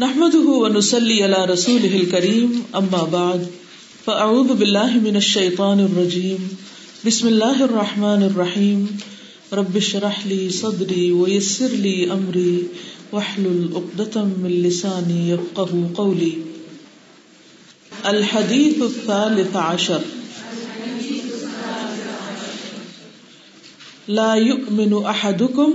نحمده ونسلي على رسوله الكريم، أما بعد، فأعوذ بالله من الشيطان الرجيم. بسم الله الرحمن الرحيم. رب اشرح لي صدري ويسر لي أمري، واحلل عقدة من لساني يفقه قولي. الحديث الثالث عشر. لا يؤمن أحدكم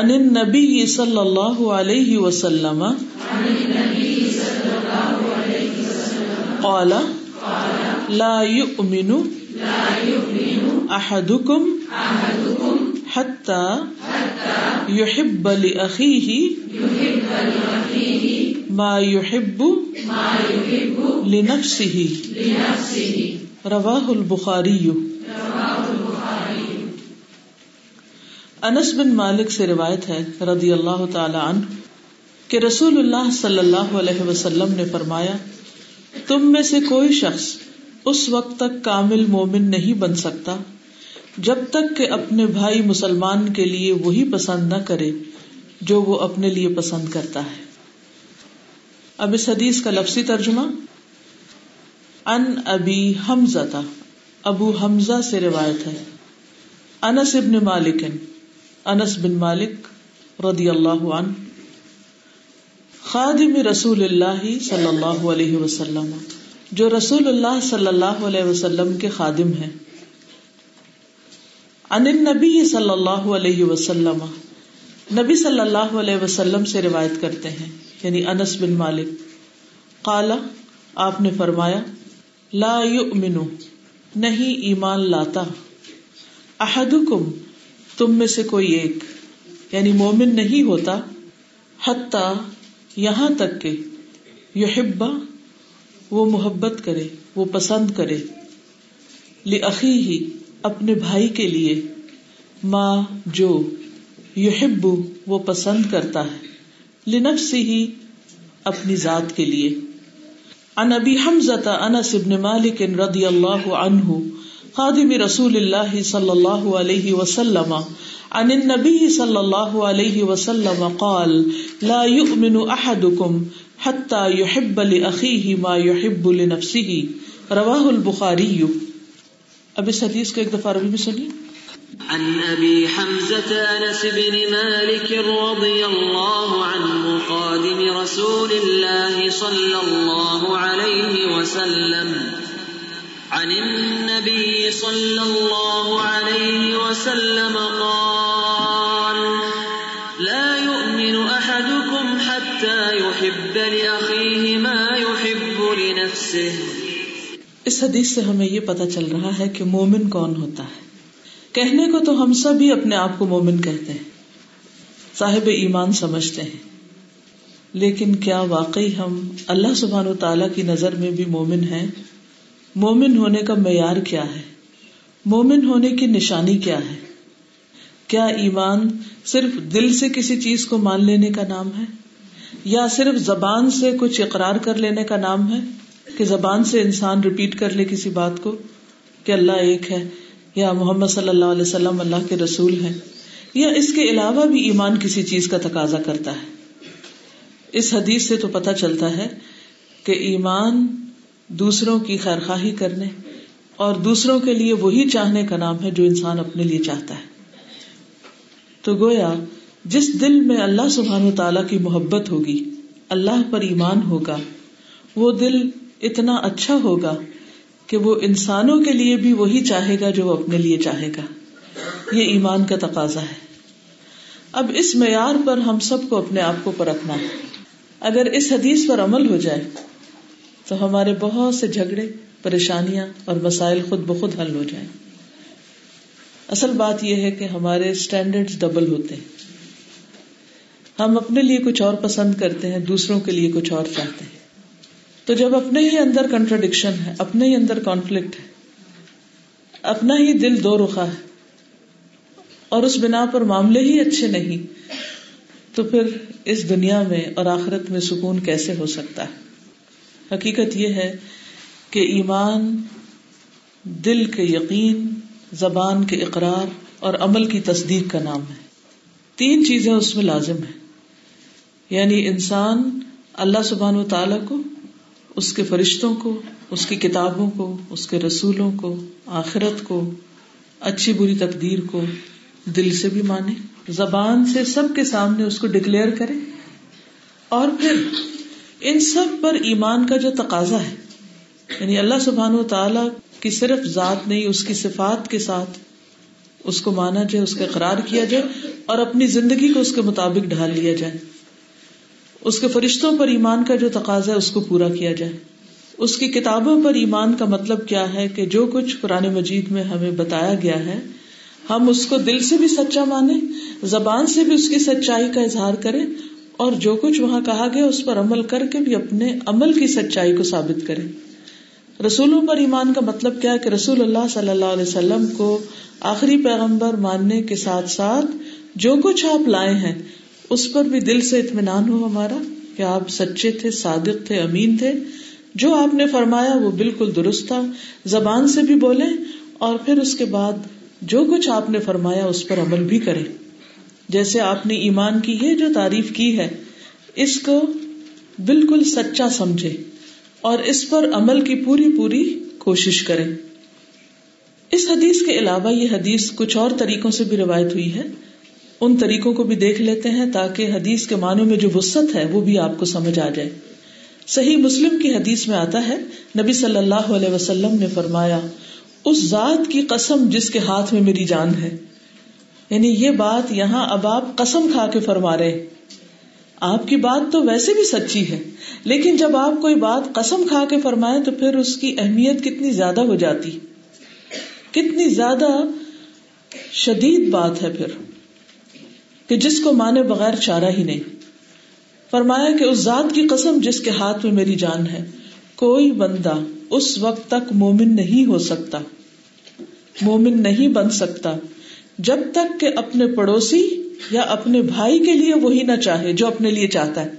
الله صلى الله عليه وسلم عن النبي صلى الله عليه وسلم. قال، لا يؤمن أحدكم حتى يحب لأخيه ما يحب لنفسه رواه البخاري انس بن مالک سے روایت ہے رضی اللہ تعالی عنہ کہ رسول اللہ صلی اللہ علیہ وسلم نے فرمایا، تم میں سے کوئی شخص اس وقت تک کامل مومن نہیں بن سکتا، جب تک کہ اپنے بھائی مسلمان کے لیے وہی پسند نہ کرے جو وہ اپنے لیے پسند کرتا ہے۔ اب اس حدیث کا لفظی ترجمہ، ان ابی حمزہ ابو حمزہ سے روایت ہے۔ انس ابن مالکن انس بن مالک رضی اللہ عنہ، خادم رسول اللہ صلی اللہ علیہ وسلم، جو رسول اللہ صلی اللہ علیہ وسلم کے خادم ہیں۔ ان نبی صلی اللہ علیہ وسلم، نبی صلی اللہ علیہ وسلم سے روایت کرتے ہیں یعنی انس بن مالک۔ قالا آپ نے فرمایا، لا یؤمنو، نہیں ایمان لاتا۔ احدکم تم میں سے کوئی ایک۔ یعنی مومن نہیں ہوتا، حتیٰ یہاں تک کہ یحبا وہ محبت کرے، وہ پسند کرے۔ لعقی ہی اپنے بھائی کے لیے۔ ماں جو یحب، وہ پسند کرتا ہے۔ لنفس ہی اپنی ذات کے لیے۔ ان ابی حمزہ انس ابن مالک رضی اللہ عنہ خادم رسول اللہ صلی اللہ علیہ وسلم عن النبي صلى الله عليه وسلم قال، لا يؤمن احدكم حتى يحب لاخيه ما يحب لنفسه رواه البخاري اب اس حدیث کو ایک دفعہ عربی میں سنیے۔ عن ابي حمزه انس بن مالك رضي الله عنه خادم رسول الله صلى الله عليه وسلم عن النبي صلى الله عليه وسلم قال، لا يؤمن أحدكم حتى يحب لأخيه ما يحب لنفسه. اس حدیث سے ہمیں یہ پتا چل رہا ہے کہ مومن کون ہوتا ہے۔ کہنے کو تو ہم سب ہی اپنے آپ کو مومن کہتے ہیں۔ صاحب ایمان سمجھتے ہیں۔ لیکن کیا واقعی ہم اللہ سبحان و تعالی کی نظر میں بھی مومن ہیں؟ مومن ہونے کا معیار کیا ہے؟ مومن ہونے کی نشانی کیا ہے؟ کیا ایمان صرف دل سے کسی چیز کو مان لینے کا نام ہے؟ یا صرف زبان سے کچھ اقرار کر لینے کا نام ہے کہ زبان سے انسان ریپیٹ کر لے کسی بات کو؟ کہ اللہ ایک ہے، یا محمد صلی اللہ علیہ وسلم اللہ کے رسول ہے یا اس کے علاوہ بھی ایمان کسی چیز کا تقاضا کرتا ہے؟ اس حدیث سے تو پتہ چلتا ہے کہ ایمان دوسروں کی خیر خواہی کرنے اور دوسروں کے لیے وہی چاہنے کا نام ہے جو انسان اپنے لیے چاہتا ہے۔ تو گویا جس دل میں اللہ سبحان و تعالی کی محبت ہوگی، اللہ پر ایمان ہوگا، وہ دل اتنا اچھا ہوگا کہ وہ انسانوں کے لیے بھی وہی چاہے گا جو وہ اپنے لیے چاہے گا۔ یہ ایمان کا تقاضا ہے۔ اب اس معیار پر ہم سب کو اپنے آپ کو پرکھنا ہے۔ اگر اس حدیث پر عمل ہو جائے تو ہمارے بہت سے جھگڑے، پریشانیاں اور مسائل خود بخود حل ہو جائیں۔ اصل بات یہ ہے کہ ہمارے اسٹینڈرڈ ڈبل ہوتے ہیں۔ ہم اپنے لیے کچھ اور پسند کرتے ہیں، دوسروں کے لیے کچھ اور چاہتے ہیں۔ تو جب اپنے ہی اندر کنٹرڈکشن ہے، اپنے ہی اندر کانفلکٹ ہے، اپنا ہی دل دو رخا ہے، اور اس بنا پر معاملے ہی اچھے نہیں، تو پھر اس دنیا میں اور آخرت میں سکون کیسے ہو سکتا ہے؟ حقیقت یہ ہے کہ ایمان دل کے یقین، زبان کے اقرار اور عمل کی تصدیق کا نام ہے۔ تین چیزیں اس میں لازم ہے یعنی انسان اللہ سبحان و تعالی کو، اس کے فرشتوں کو، اس کی کتابوں کو، اس کے رسولوں کو، آخرت کو، اچھی بری تقدیر کو دل سے بھی مانے، زبان سے سب کے سامنے اس کو ڈکلیئر کرے اور پھر ان سب پر ایمان کا جو تقاضا ہے یعنی اللہ سبحان و تعالی کی صرف ذات نہیں، اس کی صفات کے ساتھ اس کو مانا جائے، اس کا اقرار کیا جائے اور اپنی زندگی کو اس کے مطابق ڈھال لیا جائے۔ اس کے فرشتوں پر ایمان کا جو تقاضا ہے، اس کو پورا کیا جائے۔ اس کی کتابوں پر ایمان کا مطلب کیا ہے کہ جو کچھ قرآن مجید میں ہمیں بتایا گیا ہے، ہم اس کو دل سے بھی سچا مانے زبان سے بھی اس کی سچائی کا اظہار کرے اور جو کچھ وہاں کہا گیا اس پر عمل کر کے بھی اپنے عمل کی سچائی کو ثابت کرے رسولوں پر ایمان کا مطلب کیا ہے کہ رسول اللہ صلی اللہ علیہ وسلم کو آخری پیغمبر ماننے کے ساتھ ساتھ جو کچھ آپ لائے ہیں، اس پر بھی دل سے اطمینان ہو ہمارا کہ آپ سچے تھے، صادق تھے، امین تھے۔ جو آپ نے فرمایا وہ بالکل درست تھا۔ زبان سے بھی بولے اور پھر اس کے بعد جو کچھ آپ نے فرمایا اس پر عمل بھی کرے جیسے آپ نے ایمان کی ہے جو تعریف کی ہے، اس کو بالکل سچا سمجھے اور اس پر عمل کی پوری پوری کوشش کرے۔ اس حدیث کے علاوہ یہ حدیث کچھ اور طریقوں سے بھی روایت ہوئی ہے۔ ان طریقوں کو بھی دیکھ لیتے ہیں تاکہ حدیث کے معنوں میں جو وسط ہے وہ بھی آپ کو سمجھ آ جائے۔ صحیح مسلم کی حدیث میں آتا ہے، نبی صلی اللہ علیہ وسلم نے فرمایا، اس ذات کی قسم جس کے ہاتھ میں میری جان ہے یعنی یہ بات یہاں اب آپ قسم کھا کے فرما رہے آپ کی بات تو ویسے بھی سچی ہے، لیکن جب آپ کوئی بات قسم کھا کے فرمائے تو پھر اس کی اہمیت کتنی زیادہ ہو جاتی۔ کتنی زیادہ شدید بات ہے پھر کہ جس کو مانے بغیر چارہ ہی نہیں۔ فرمایا کہ اس ذات کی قسم جس کے ہاتھ میں میری جان ہے، کوئی بندہ اس وقت تک مومن نہیں ہو سکتا۔ مومن نہیں بن سکتا۔ جب تک کہ اپنے پڑوسی یا اپنے بھائی کے لیے وہی نہ چاہے جو اپنے لیے چاہتا ہے۔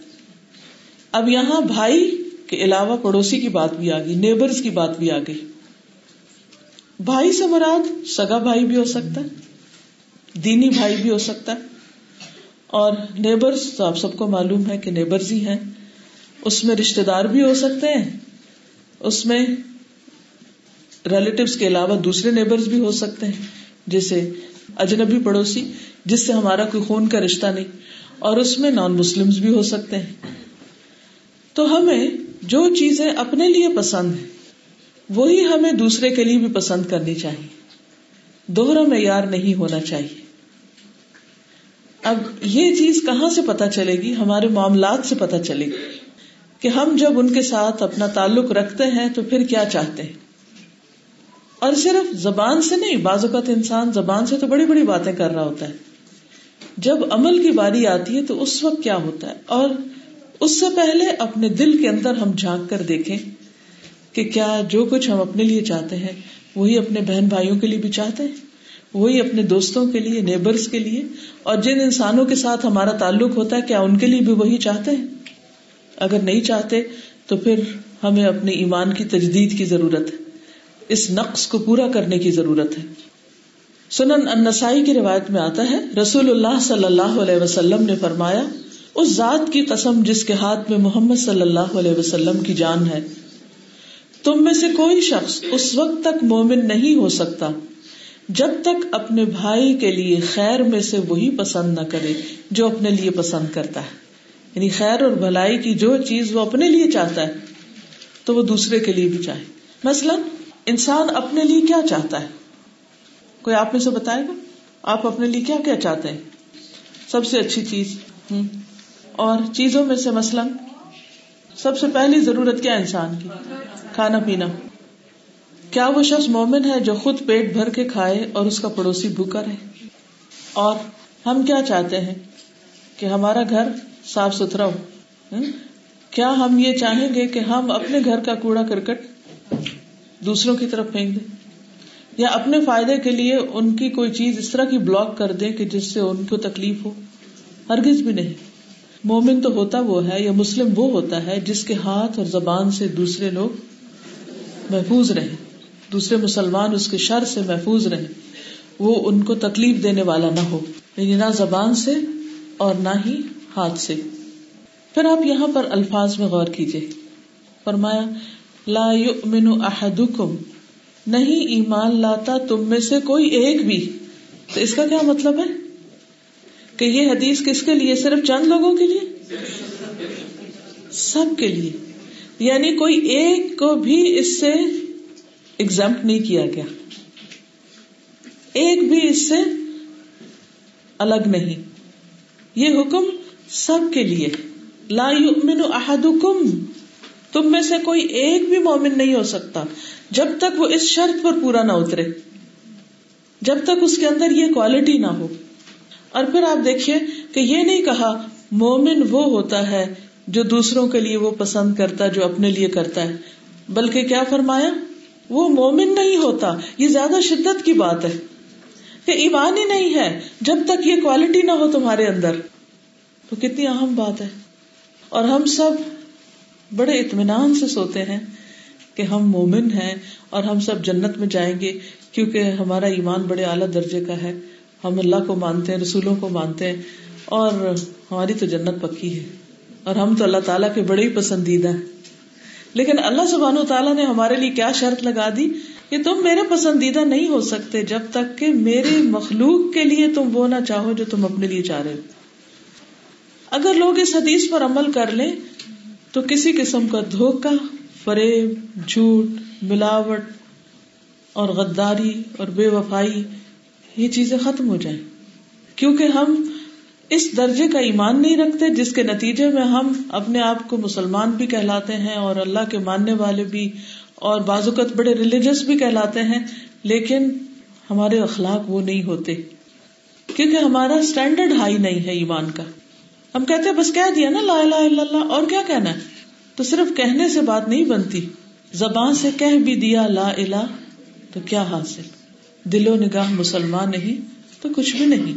اب یہاں بھائی کے علاوہ پڑوسی کی بات بھی آ گئی، نیبرز کی بات بھی آ گئی۔ بھائی سے مراد سگا بھائی بھی ہو سکتا ہے، دینی بھائی بھی ہو سکتا ہے۔ اور نیبرز تو آپ سب کو معلوم ہے کہ نیبرز ہی ہیں۔ اس میں رشتے دار بھی ہو سکتے ہیں، اس میں ریلیٹوس کے علاوہ دوسرے نیبرز بھی ہو سکتے ہیں۔ جیسے اجنبی پڑوسی، جس سے ہمارا کوئی خون کا رشتہ نہیں، اور اس میں نان مسلم بھی ہو سکتے ہیں۔ تو ہمیں جو چیزیں اپنے لیے پسند ہے وہی ہمیں دوسرے کے لیے بھی پسند کرنی چاہیے۔ دوہرا معیار نہیں ہونا چاہیے۔ اب یہ چیز کہاں سے پتا چلے گی؟ ہمارے معاملات سے پتا چلے گی کہ ہم جب ان کے ساتھ اپنا تعلق رکھتے ہیں تو پھر کیا چاہتے ہیں؟ اور صرف زبان سے نہیں، بعض اوقات انسان زبان سے تو بڑی بڑی باتیں کر رہا ہوتا ہے۔ جب عمل کی باری آتی ہے تو اس وقت کیا ہوتا ہے؟ اور اس سے پہلے اپنے دل کے اندر ہم جھانک کر دیکھیں کہ کیا جو کچھ ہم اپنے لیے چاہتے ہیں، وہی اپنے بہن بھائیوں کے لیے بھی چاہتے ہیں، وہی اپنے دوستوں کے لیے نیبرس کے لیے۔ اور جن انسانوں کے ساتھ ہمارا تعلق ہوتا ہے، کیا ان کے لیے بھی وہی چاہتے ہیں؟ اگر نہیں چاہتے تو پھر ہمیں اپنے ایمان کی تجدید کی ضرورت ہے۔ اس نقص کو پورا کرنے کی ضرورت ہے۔ سنن انسائی کی روایت میں آتا ہے، رسول اللہ صلی اللہ علیہ وسلم نے فرمایا، اس ذات کی قسم جس کے ہاتھ میں محمد صلی اللہ علیہ وسلم کی جان ہے، تم میں سے کوئی شخص اس وقت تک مومن نہیں ہو سکتا جب تک اپنے بھائی کے لیے خیر میں سے وہی پسند نہ کرے جو اپنے لیے پسند کرتا ہے۔ یعنی خیر اور بھلائی کی جو چیز وہ اپنے لیے چاہتا ہے، تو وہ دوسرے کے لیے بھی چاہے۔ مثلاً انسان اپنے لیے کیا چاہتا ہے؟ کوئی آپ میں سے بتائے گا؟ آپ اپنے لیے کیا کیا چاہتے ہیں؟ سب سے اچھی چیز اور چیزوں میں سے مثلاً، سب سے پہلی ضرورت کیا انسان کی؟ کھانا پینا۔ کیا وہ شخص مومن ہے جو خود پیٹ بھر کے کھائے اور اس کا پڑوسی بھوکا رہے؟ اور ہم کیا چاہتے ہیں کہ ہمارا گھر صاف ستھرا ہو؟ کیا ہم یہ چاہیں گے کہ ہم اپنے گھر کا کوڑا کرکٹ دوسروں کی طرف پھینک دیں یا اپنے فائدے کے لیے ان کی کوئی چیز اس طرح کی بلاک کر دیں کہ جس سے ان کو تکلیف ہو۔ ہرگز بھی نہیں۔ مومن تو ہوتا وہ ہے یا مسلم وہ ہوتا ہے جس کے ہاتھ اور زبان سے دوسرے لوگ محفوظ رہے دوسرے مسلمان اس کے شر سے محفوظ رہے وہ ان کو تکلیف دینے والا نہ ہو یعنی نہ زبان سے اور نہ ہی ہاتھ سے۔ پھر آپ یہاں پر الفاظ میں غور کیجیے فرمایا لا یؤمن احدکم۔ نہیں ایمان لاتا تم میں سے کوئی ایک بھی۔ تو اس کا کیا مطلب ہے؟ کہ یہ حدیث کس کے لیے؟ صرف چند لوگوں کے لیے؟ سب کے لیے۔ یعنی کوئی ایک کو بھی اس سے ایگزامپٹ نہیں کیا گیا۔ ایک بھی اس سے الگ نہیں۔ یہ حکم سب کے لیے۔ لا یؤمن احدکم۔ تم میں سے کوئی ایک بھی مومن نہیں ہو سکتا جب تک وہ اس شرط پر پورا نہ اترے، جب تک اس کے اندر یہ کوالٹی نہ ہو۔ اور پھر آپ دیکھیے کہ یہ نہیں کہا، مومن وہ ہوتا ہے جو دوسروں کے لیے وہ پسند کرتا جو اپنے لیے کرتا ہے۔ بلکہ کیا فرمایا؟ وہ مومن نہیں ہوتا، یہ زیادہ شدت کی بات ہے کہ ایمان ہی نہیں ہے جب تک یہ کوالٹی نہ ہو تمہارے اندر۔ تو کتنی اہم بات ہے۔ اور ہم سب بڑے اطمینان سے سوتے ہیں کہ ہم مومن ہیں اور ہم سب جنت میں جائیں گے، کیونکہ ہمارا ایمان بڑے اعلیٰ درجے کا ہے۔ ہم اللہ کو مانتے ہیں، رسولوں کو مانتے ہیں، اور ہماری تو جنت پکی ہے۔ اور ہم تو اللہ تعالیٰ کے بڑے ہی پسندیدہ ہیں۔ لیکن اللہ سبحانہ تعالیٰ نے ہمارے لیے کیا شرط لگا دی؟ کہ تم میرے پسندیدہ نہیں ہو سکتے جب تک کہ میرے مخلوق کے لیے تم وہ نہ چاہو جو تم اپنے لیے چاہ رہے ہو۔ اگر لوگ اس حدیث پر عمل کر لیں تو کسی قسم کا دھوکا فریب، جھوٹ، ملاوٹ اور غداری اور بے وفائی، یہ چیزیں ختم ہو جائیں۔ کیونکہ ہم اس درجے کا ایمان نہیں رکھتے جس کے نتیجے میں ہم اپنے آپ کو مسلمان بھی کہلاتے ہیں اور اللہ کے ماننے والے بھی اور بعض اوقات بڑے ریلیجس بھی کہلاتے ہیں، لیکن ہمارے اخلاق وہ نہیں ہوتے۔ کیونکہ ہمارا اسٹینڈرڈ ہائی نہیں ہے ایمان کا۔ ہم کہتے بس کہہ دیا نا لا الہ الا اللہ، اور کیا کہنا ہے؟ تو صرف کہنے سے بات نہیں بنتی۔ زبان سے کہہ بھی دیا لا الہ تو کیا حاصل؟ دل و نگاہ مسلمان نہیں تو کچھ بھی نہیں۔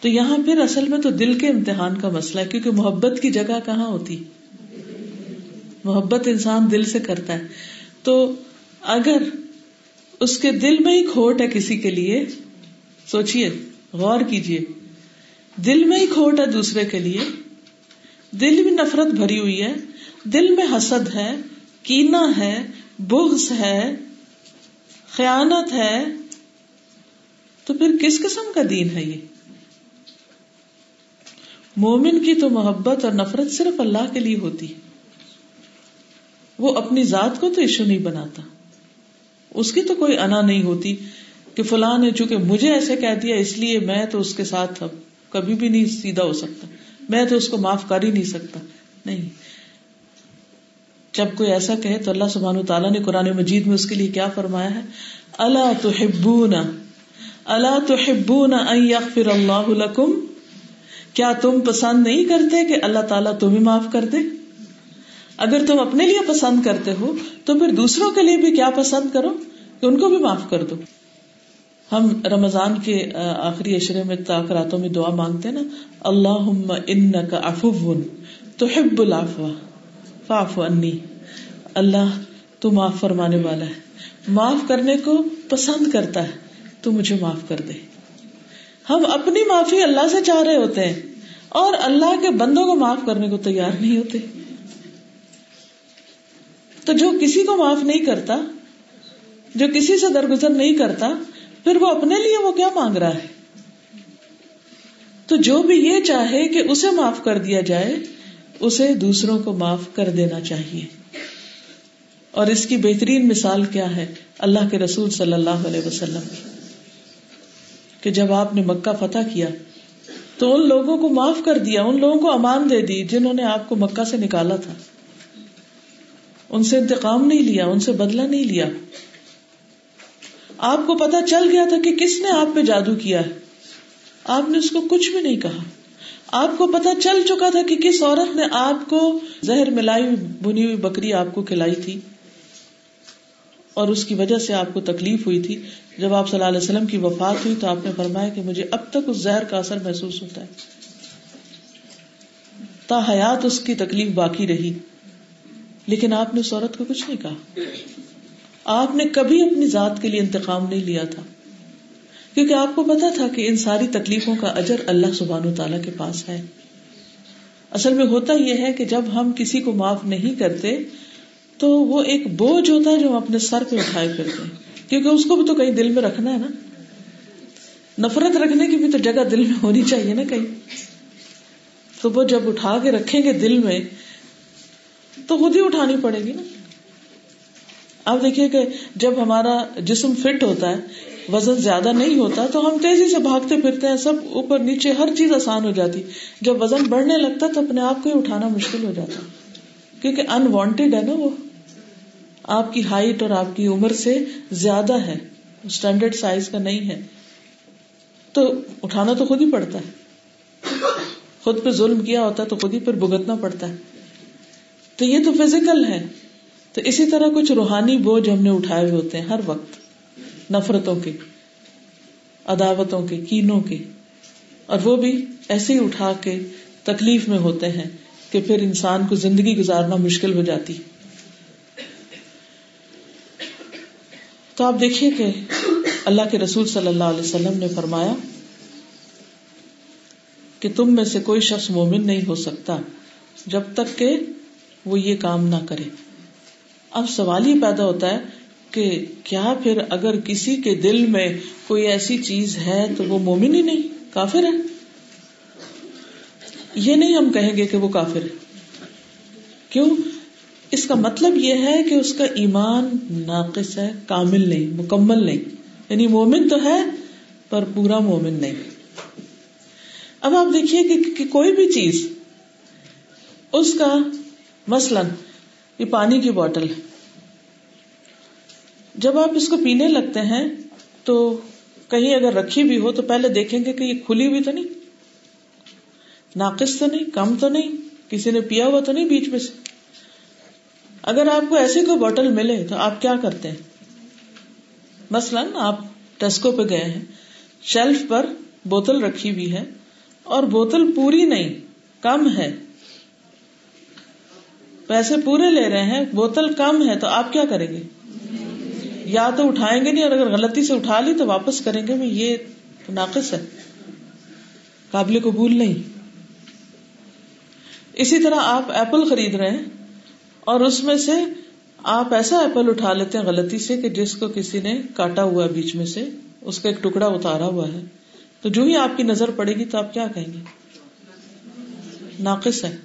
تو یہاں پھر اصل میں تو دل کے امتحان کا مسئلہ ہے، کیونکہ محبت کی جگہ کہاں ہوتی؟ محبت انسان دل سے کرتا ہے۔ تو اگر اس کے دل میں ہی کھوٹ ہے کسی کے لیے سوچیے غور کیجیے دل میں ہی کھوٹ ہے دوسرے کے لیے دل میں نفرت بھری ہوئی ہے، دل میں حسد ہے، کینا ہے، بغض ہے، خیانت ہے۔ تو پھر کس قسم کا دین ہے یہ؟ مومن کی تو محبت اور نفرت صرف اللہ کے لیے ہوتی۔ وہ اپنی ذات کو تو ایشو نہیں بناتا۔ اس کی تو کوئی انا نہیں ہوتی کہ فلاں نے چونکہ مجھے ایسے کہہ دیا، اس لیے میں تو اس کے ساتھ اب کبھی بھی نہیں سیدھا ہو سکتا۔ میں تو اس کو معاف کر ہی نہیں سکتا۔ نہیں۔ جب کوئی ایسا کہے تو اللہ سبحان تعالیٰ نے قرآن مجید میں اس کے لیے کیا فرمایا ہے؟ اللہ تو ہبون اللہ تو ہبون یغفر اللہ لکم۔ کیا تم پسند نہیں کرتے کہ اللہ تعالیٰ تمہیں معاف کر دے؟ اگر تم اپنے لیے پسند کرتے ہو تو پھر دوسروں کے لیے بھی کیا پسند کرو کہ ان کو بھی معاف کر دو۔ ہم رمضان کے آخری اشرے میں تاکراتوں میں دعا مانگتے نا اللہ ان کا افو تو ہب العفو فاف انی، اللہ تو معاف فرمانے والا ہے۔ معاف کرنے کو پسند کرتا ہے، تو مجھے معاف کر دے۔ ہم اپنی معافی اللہ سے چاہ رہے ہوتے ہیں، اور اللہ کے بندوں کو معاف کرنے کو تیار نہیں ہوتے۔ تو جو کسی کو معاف نہیں کرتا، جو کسی سے درگزر نہیں کرتا پھر وہ اپنے لیے وہ کیا مانگ رہا ہے؟ تو جو بھی یہ چاہے کہ اسے معاف کر دیا جائے، اسے دوسروں کو معاف کر دینا چاہیے۔ اور اس کی بہترین مثال کیا ہے؟ اللہ کے رسول صلی اللہ علیہ وسلم کی۔ کہ جب آپ نے مکہ فتح کیا، تو ان لوگوں کو معاف کر دیا، ان لوگوں کو امان دے دی جنہوں نے آپ کو مکہ سے نکالا تھا۔ ان سے انتقام نہیں لیا، ان سے بدلا نہیں لیا۔ آپ کو پتا چل گیا تھا کہ کس نے آپ پہ جادو کیا ہے۔ آپ نے اس کو کچھ بھی نہیں کہا۔ آپ کو پتا چل چکا تھا کہ کس عورت نے آپ کو زہر ملائی بنی ہوئی بکری آپ کو کھلائی تھی۔ اور اس کی وجہ سے آپ کو تکلیف ہوئی تھی۔ جب آپ صلی اللہ علیہ وسلم کی وفات ہوئی تو آپ نے فرمایا کہ مجھے اب تک اس زہر کا اثر محسوس ہوتا ہے۔ تا حیات اس کی تکلیف باقی رہی۔ لیکن آپ نے اس عورت کو کچھ نہیں کہا۔ آپ نے کبھی اپنی ذات کے لیے انتقام نہیں لیا تھا۔ کیونکہ آپ کو پتا تھا کہ ان ساری تکلیفوں کا اجر اللہ سبحان و تعالی کے پاس ہے۔ اصل میں ہوتا یہ ہے کہ جب ہم کسی کو معاف نہیں کرتے، تو وہ ایک بوجھ ہوتا ہے جو ہم اپنے سر پہ اٹھائے پھرتے ہیں۔ کیونکہ اس کو بھی تو کہیں دل میں رکھنا ہے نا۔ نفرت رکھنے کی بھی تو جگہ دل میں ہونی چاہیے نا کہیں۔ تو وہ جب اٹھا کے رکھیں گے دل میں، تو خود ہی اٹھانی پڑے گی نا۔ آپ دیکھیے کہ جب ہمارا جسم فٹ ہوتا ہے، وزن زیادہ نہیں ہوتا، تو ہم تیزی سے بھاگتے پھرتے ہیں، سب اوپر نیچے ہر چیز آسان ہو جاتی۔ جب وزن بڑھنے لگتا تو اپنے آپ کو ہی اٹھانا مشکل ہو جاتا۔ کیونکہ انوانٹیڈ ہے نا وہ۔ آپ کی ہائٹ اور آپ کی عمر سے زیادہ ہے۔ اسٹینڈرڈ سائز کا نہیں ہے۔ تو اٹھانا تو خود ہی پڑتا ہے۔ خود پہ ظلم کیا ہوتا ہے، تو خود ہی پھر بھگتنا پڑتا ہے۔ تو یہ تو فزیکل ہے۔ تو اسی طرح کچھ روحانی بوجھ ہم نے اٹھائے ہوئے ہوتے ہیں ہر وقت، نفرتوں کے، عداوتوں کے، کینوں کے۔ اور وہ بھی ایسے ہی اٹھا کے تکلیف میں ہوتے ہیں کہ پھر انسان کو زندگی گزارنا مشکل ہو جاتی۔ تو آپ دیکھیے کہ اللہ کے رسول صلی اللہ علیہ وسلم نے فرمایا کہ تم میں سے کوئی شخص مومن نہیں ہو سکتا جب تک کہ وہ یہ کام نہ کرے۔ اب سوال ہی پیدا ہوتا ہے کہ کیا پھر اگر کسی کے دل میں کوئی ایسی چیز ہے تو وہ مومن ہی نہیں کافر ہے؟ یہ نہیں ہم کہیں گے کہ وہ کافر ہے۔ کیوں؟ اس کا مطلب یہ ہے کہ اس کا ایمان ناقص ہے کامل نہیں مکمل نہیں۔ یعنی مومن تو ہے پر پورا مومن نہیں۔ اب آپ دیکھیے کہ, کہ کوئی بھی چیز اس کا مثلاً یہ پانی کی بوٹل ہے۔ جب آپ اس کو پینے لگتے ہیں تو کہیں اگر رکھی بھی ہو تو پہلے دیکھیں گے کہ یہ کھلی ہوئی تو نہیں، ناقص تو نہیں، کم تو نہیں، کسی نے پیا ہوا تو نہیں بیچ میں سے۔ اگر آپ کو ایسی کوئی بوٹل ملے تو آپ کیا کرتے ہیں؟ مثلاً آپ ٹسکو پہ گئے ہیں، شیلف پر بوتل رکھی ہوئی ہے اور بوتل پوری نہیں، کم ہے۔ پیسے پورے لے رہے ہیں، بوتل کم ہے تو آپ کیا کریں گے؟ یا تو اٹھائیں گے نہیں، اور اگر غلطی سے اٹھا لی تو واپس کریں گے۔ یہ ناقص ہے۔ قابل قبول نہیں۔ اسی طرح آپ ایپل خرید رہے ہیں اور اس میں سے آپ ایسا ایپل اٹھا لیتے ہیں غلطی سے کہ جس کو کسی نے کاٹا ہوا ہے بیچ میں سے، اس کا ایک ٹکڑا اتارا ہوا ہے۔ تو جو ہی آپ کی نظر پڑے گی تو آپ کیا کہیں گے؟ ناقص ہے۔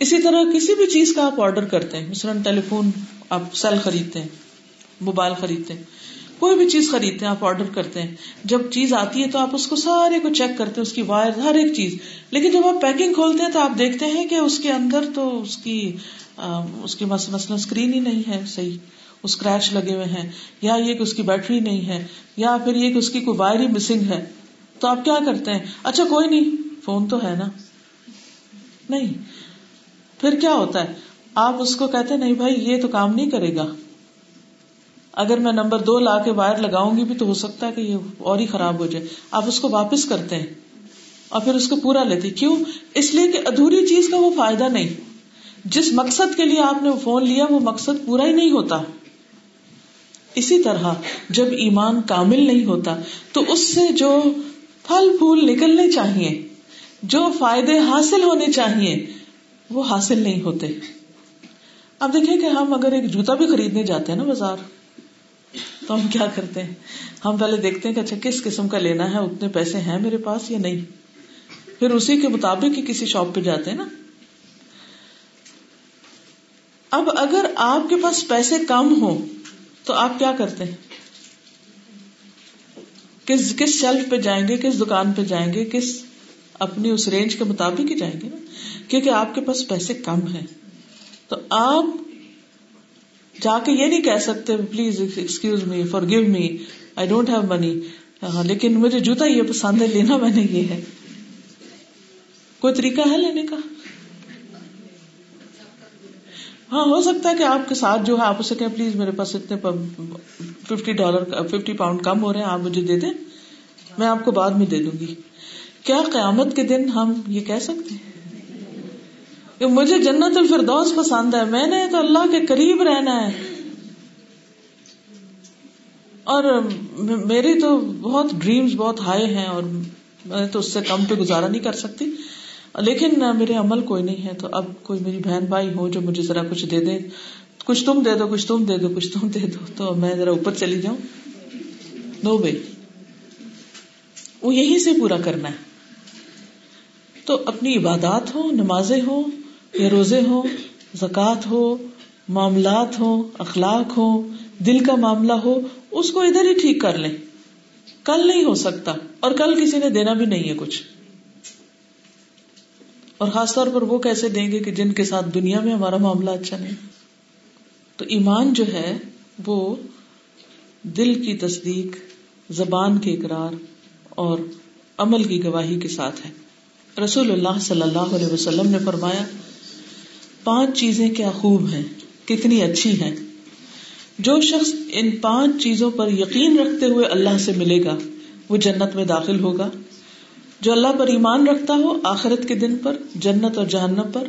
اسی طرح کسی بھی چیز کا آپ آرڈر کرتے ہیں، مثلاً ٹیلی فون آپ سیل خریدتے ہیں موبائل خریدتے ہیں، کوئی بھی چیز خریدتے ہیں، آپ آرڈر کرتے ہیں۔ جب چیز آتی ہے تو آپ اس کو سارے کو چیک کرتے ہیں، اس کی وائر ہر ایک چیز۔ لیکن جب آپ پیکنگ کھولتے ہیں تو آپ دیکھتے ہیں کہ اس کے اندر تو اس کی اس کی مثلاً اسکرین ہی نہیں ہے صحیح۔ اسکریچ لگے ہوئے ہیں، یا یہ کہ اس کی بیٹری نہیں ہے، یا پھر یہ کہ اس کی کوئی وائر ہی مسنگ ہے۔ تو آپ کیا کرتے ہیں؟ اچھا کوئی نہیں فون تو ہے نا۔ نہیں۔ پھر کیا ہوتا ہے؟ آپ اس کو کہتے نہیں بھائی، یہ تو کام نہیں کرے گا۔ اگر میں نمبر دو لا کے وائر لگاؤں گی بھی تو ہو سکتا ہے کہ یہ اور ہی خراب ہو جائے۔ آپ اس کو واپس کرتے ہیں اور پھر اس کو پورا لیتے کیوں؟ اس لیے کہ ادھوری چیز کا وہ فائدہ نہیں۔ جس مقصد کے لیے آپ نے فون لیا، وہ مقصد پورا ہی نہیں ہوتا۔ اسی طرح جب ایمان کامل نہیں ہوتا، تو اس سے جو پھل پھول نکلنے چاہیے، جو فائدے حاصل ہونے چاہیے وہ حاصل نہیں ہوتے۔ اب دیکھیں کہ ہم اگر ایک جوتا بھی خریدنے جاتے ہیں نا بازار، تو ہم کیا کرتے ہیں؟ ہم پہلے دیکھتے ہیں کہ اچھا کس قسم کا لینا ہے، اتنے پیسے ہیں میرے پاس یا نہیں؟ پھر اسی کے مطابق ہی کسی شاپ پہ جاتے ہیں نا۔ اب اگر آپ کے پاس پیسے کم ہو تو آپ کیا کرتے ہیں؟ کس کس شیلف پہ جائیں گے، کس دکان پہ جائیں گے، کس اپنی اس رینج کے مطابق ہی جائیں گے نا؟ کیونکہ آپ کے پاس پیسے کم ہیں۔ تو آپ جا کے یہ نہیں کہہ سکتے please excuse me for give me I don't have money لیکن مجھے جوتا یہ پسند ہے، لینا میں نے یہ ہے۔ کوئی طریقہ ہے لینے کا؟ ہاں ہو سکتا ہے کہ آپ کے ساتھ جو ہے، آپ اسے کہیں پلیز میرے پاس اتنے ففٹی ڈالر ففٹی پاؤنڈ کم ہو رہے ہیں، آپ مجھے دے دیں، میں آپ کو بعد میں دے دوں گی۔ کیا قیامت کے دن ہم یہ کہہ سکتے ہیں؟ کہ مجھے جنت الفردوس پسند ہے، میں نے تو اللہ کے قریب رہنا ہے۔ اور میری تو بہت ڈریمز بہت ہائی ہیں اور میں تو اس سے کم پہ گزارا نہیں کر سکتی۔ لیکن میرے عمل کوئی نہیں ہے، تو اب کوئی میری بہن بھائی ہو جو مجھے ذرا کچھ دے دے۔ کچھ تم دے دو، کچھ تم دے دو، کچھ تم دے دو۔ تو میں ذرا اوپر چلی جاؤں۔ نو بھائی وہ یہی سے پورا کرنا ہے۔ تو اپنی عبادات ہو نمازیں ہو یا روزے ہو زکوٰۃ ہو، معاملات ہو اخلاق ہو دل کا معاملہ ہو، اس کو ادھر ہی ٹھیک کر لیں۔ کل نہیں ہو سکتا اور کل کسی نے دینا بھی نہیں ہے کچھ۔ اور خاص طور پر وہ کیسے دیں گے کہ جن کے ساتھ دنیا میں ہمارا معاملہ اچھا نہیں۔ تو ایمان جو ہے، وہ دل کی تصدیق، زبان کے اقرار اور عمل کی گواہی کے ساتھ ہے۔ رسول اللہ صلی اللہ علیہ وسلم نے فرمایا پانچ چیزیں کیا خوب ہیں، کتنی اچھی ہیں۔ جو شخص ان پانچ چیزوں پر یقین رکھتے ہوئے اللہ سے ملے گا، وہ جنت میں داخل ہوگا۔ جو اللہ پر ایمان رکھتا ہو، آخرت کے دن پر، جنت اور جہنم پر،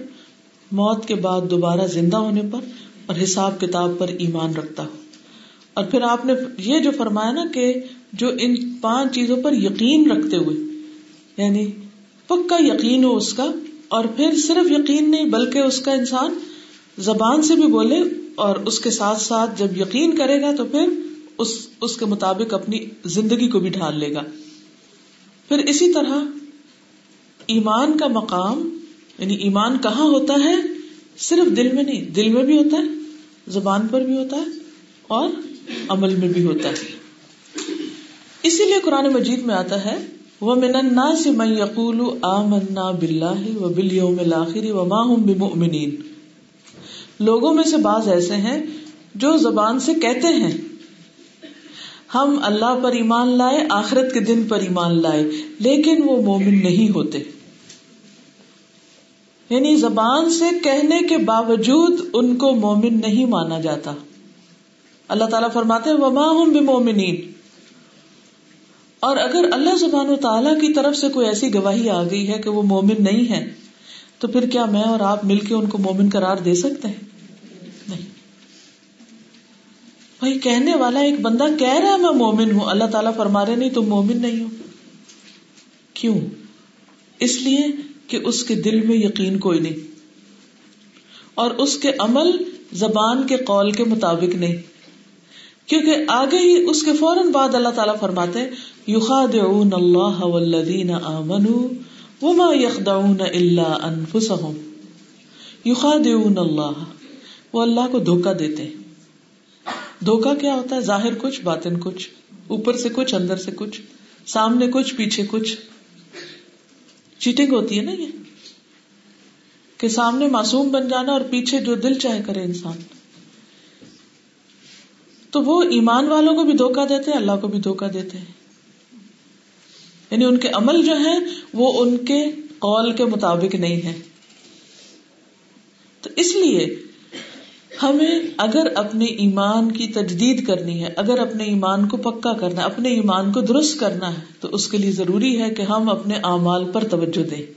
موت کے بعد دوبارہ زندہ ہونے پر اور حساب کتاب پر ایمان رکھتا ہو۔ اور پھر آپ نے یہ جو فرمایا نا کہ جو ان پانچ چیزوں پر یقین رکھتے ہوئے یعنی پکا یقین ہو اس کا اور پھر صرف یقین نہیں، بلکہ اس کا انسان زبان سے بھی بولے اور اس کے ساتھ ساتھ جب یقین کرے گا تو پھر اس اس کے مطابق اپنی زندگی کو بھی ڈھال لے گا۔ پھر اسی طرح ایمان کا مقام یعنی ایمان کہاں ہوتا ہے؟ صرف دل میں نہیں، دل میں بھی ہوتا ہے، زبان پر بھی ہوتا ہے اور عمل میں بھی ہوتا ہے۔ اسی لیے قرآن مجید میں آتا ہے وہ من الناس من یقول آمنا باللہ و بالیوم الاخر وما هم بمؤمنین۔ لوگوں میں سے بعض ایسے ہیں جو زبان سے کہتے ہیں، ہم اللہ پر ایمان لائے، آخرت کے دن پر ایمان لائے، لیکن وہ مومن نہیں ہوتے۔ یعنی زبان سے کہنے کے باوجود ان کو مومن نہیں مانا جاتا۔ اللہ تعالیٰ فرماتے وما ہوں بھی مومنین اور اگر اللہ زبان و تعالیٰ کی طرف سے کوئی ایسی گواہی آ گئی ہے کہ وہ مومن نہیں ہے، تو پھر کیا میں اور آپ مل کے ان کو مومن قرار دے سکتے ہیں؟ بھائی، کہنے والا ایک بندہ کہہ رہا ہے میں مومن ہوں، اللہ تعالیٰ فرما رہے نہیں، تم مومن نہیں ہو۔ کیوں؟ اس لیے کہ اس کے دل میں یقین کوئی نہیں اور اس کے عمل زبان کے قول کے مطابق نہیں۔ کیونکہ آگے ہی اس کے فوراً بعد اللہ تعالیٰ فرماتے یخادعون اللہ والذین آمنوا وما یخدعون الا انفسهم یخادعون اللہ، وہ اللہ کو دھوکا دیتے ہیں۔ دھوکا کیا ہوتا ہے؟ ظاہر کچھ، باطن کچھ، اوپر سے کچھ، اندر سے کچھ، سامنے کچھ، پیچھے کچھ۔ چیٹنگ ہوتی ہے نا یہ، کہ سامنے معصوم بن جانا اور پیچھے جو دل چاہے کرے انسان۔ تو وہ ایمان والوں کو بھی دھوکا دیتے ہیں، اللہ کو بھی دھوکا دیتے ہیں۔ یعنی ان کے عمل جو ہے وہ ان کے قول کے مطابق نہیں ہے تو اس لیے ہمیں اگر اپنے ایمان کی تجدید کرنی ہے، اگر اپنے ایمان کو پکا کرنا ہے، اپنے ایمان کو درست کرنا ہے، تو اس کے لیے ضروری ہے کہ ہم اپنے اعمال پر توجہ دیں۔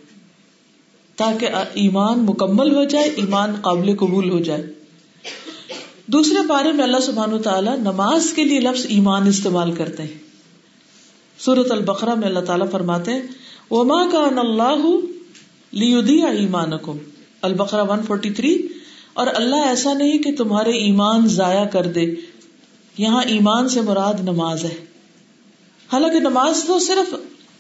تاکہ ایمان مکمل ہو جائے، ایمان قابل قبول ہو جائے۔ دوسرے بارے میں اللہ سبحان و تعالیٰ نماز کے لیے لفظ ایمان استعمال کرتے ہیں۔ سورت البقرہ میں اللہ تعالیٰ فرماتے ہیں، وما کا اللہ لیدیا ایمان البقرہ ون فورٹی تھری، اور اللہ ایسا نہیں کہ تمہارے ایمان ضائع کر دے۔ یہاں ایمان سے مراد نماز ہے۔ حالانکہ نماز تو صرف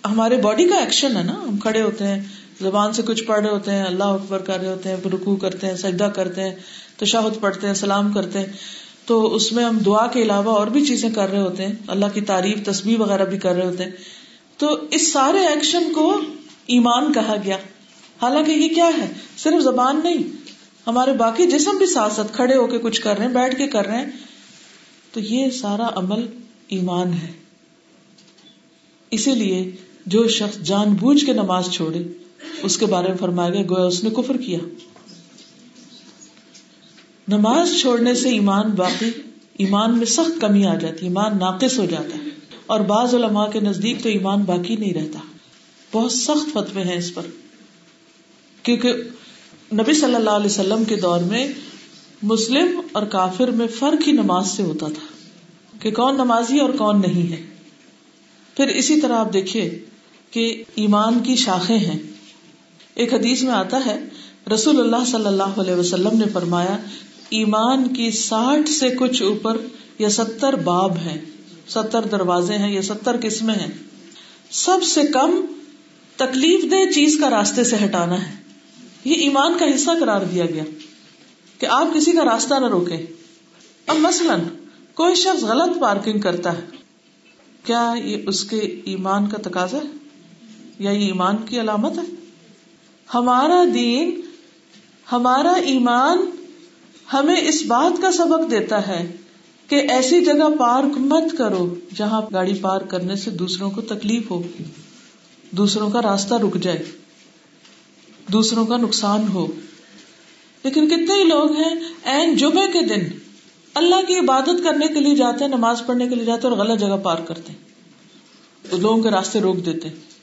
ہمارے باڈی کا ایکشن ہے نا۔ ہم کھڑے ہوتے ہیں، زبان سے کچھ پڑھ رہے ہوتے ہیں، اللہ اکبر کر رہے ہوتے ہیں رکو کرتے ہیں، سجدہ کرتے ہیں۔ تشاہد پڑھتے ہیں، سلام کرتے ہیں۔ تو اس میں ہم دعا کے علاوہ اور بھی چیزیں کر رہے ہوتے ہیں۔ اللہ کی تعریف تصویر وغیرہ بھی کر رہے ہوتے ہیں۔ تو اس سارے ایکشن کو ایمان کہا گیا۔ حالانکہ یہ کیا ہے؟ صرف زبان نہیں۔ ہمارے باقی جسم بھی ساتھ ساتھ کھڑے ہو کے کچھ کر رہے ہیں، بیٹھ کے کر رہے ہیں۔ تو یہ سارا عمل ایمان ہے۔ اسی لیے جو شخص جان بوجھ کے نماز چھوڑے، اس کے بارے میں فرمایا گیا، گویا اس نے کفر کیا۔ نماز چھوڑنے سے ایمان باقی، ایمان میں سخت کمی آ جاتی، ایمان ناقص ہو جاتا۔ ہے اور بعض علماء کے نزدیک تو ایمان باقی نہیں رہتا۔ بہت سخت فتوے ہیں اس پر۔ کیونکہ نبی صلی اللہ علیہ وسلم کے دور میں مسلم اور کافر میں فرق ہی نماز سے ہوتا تھا کہ کون نمازی اور کون نہیں ہے۔ پھر اسی طرح آپ دیکھیے کہ ایمان کی شاخیں ہیں۔ ایک حدیث میں آتا ہے، رسول اللہ صلی اللہ علیہ وسلم نے فرمایا ایمان کی ساٹھ سے کچھ اوپر یا ستر باب ہیں۔ ستر دروازے ہیں یا ستر قسمیں ہیں۔ سب سے کم تکلیف دہ چیز کا راستے سے ہٹانا ہے۔ یہ ایمان کا حصہ قرار دیا گیا کہ آپ کسی کا راستہ نہ روکے اب مثلاً کوئی شخص غلط پارکنگ کرتا ہے۔ کیا یہ اس کے ایمان کا تقاضا ہے؟ یا یہ ایمان کی علامت ہے؟ ہمارا دین، ہمارا ایمان ہمیں اس بات کا سبق دیتا ہے کہ ایسی جگہ پارک مت کرو جہاں گاڑی پارک کرنے سے دوسروں کو تکلیف ہو، دوسروں کا راستہ رک جائے، دوسروں کا نقصان ہو۔ لیکن کتنے ہی لوگ ہیں این جمعے کے دن اللہ کی عبادت کرنے کے لیے جاتے ہیں، نماز پڑھنے کے لیے جاتے ہیں اور غلط جگہ پارک کرتے ہیں، لوگوں کے راستے روک دیتے ہیں۔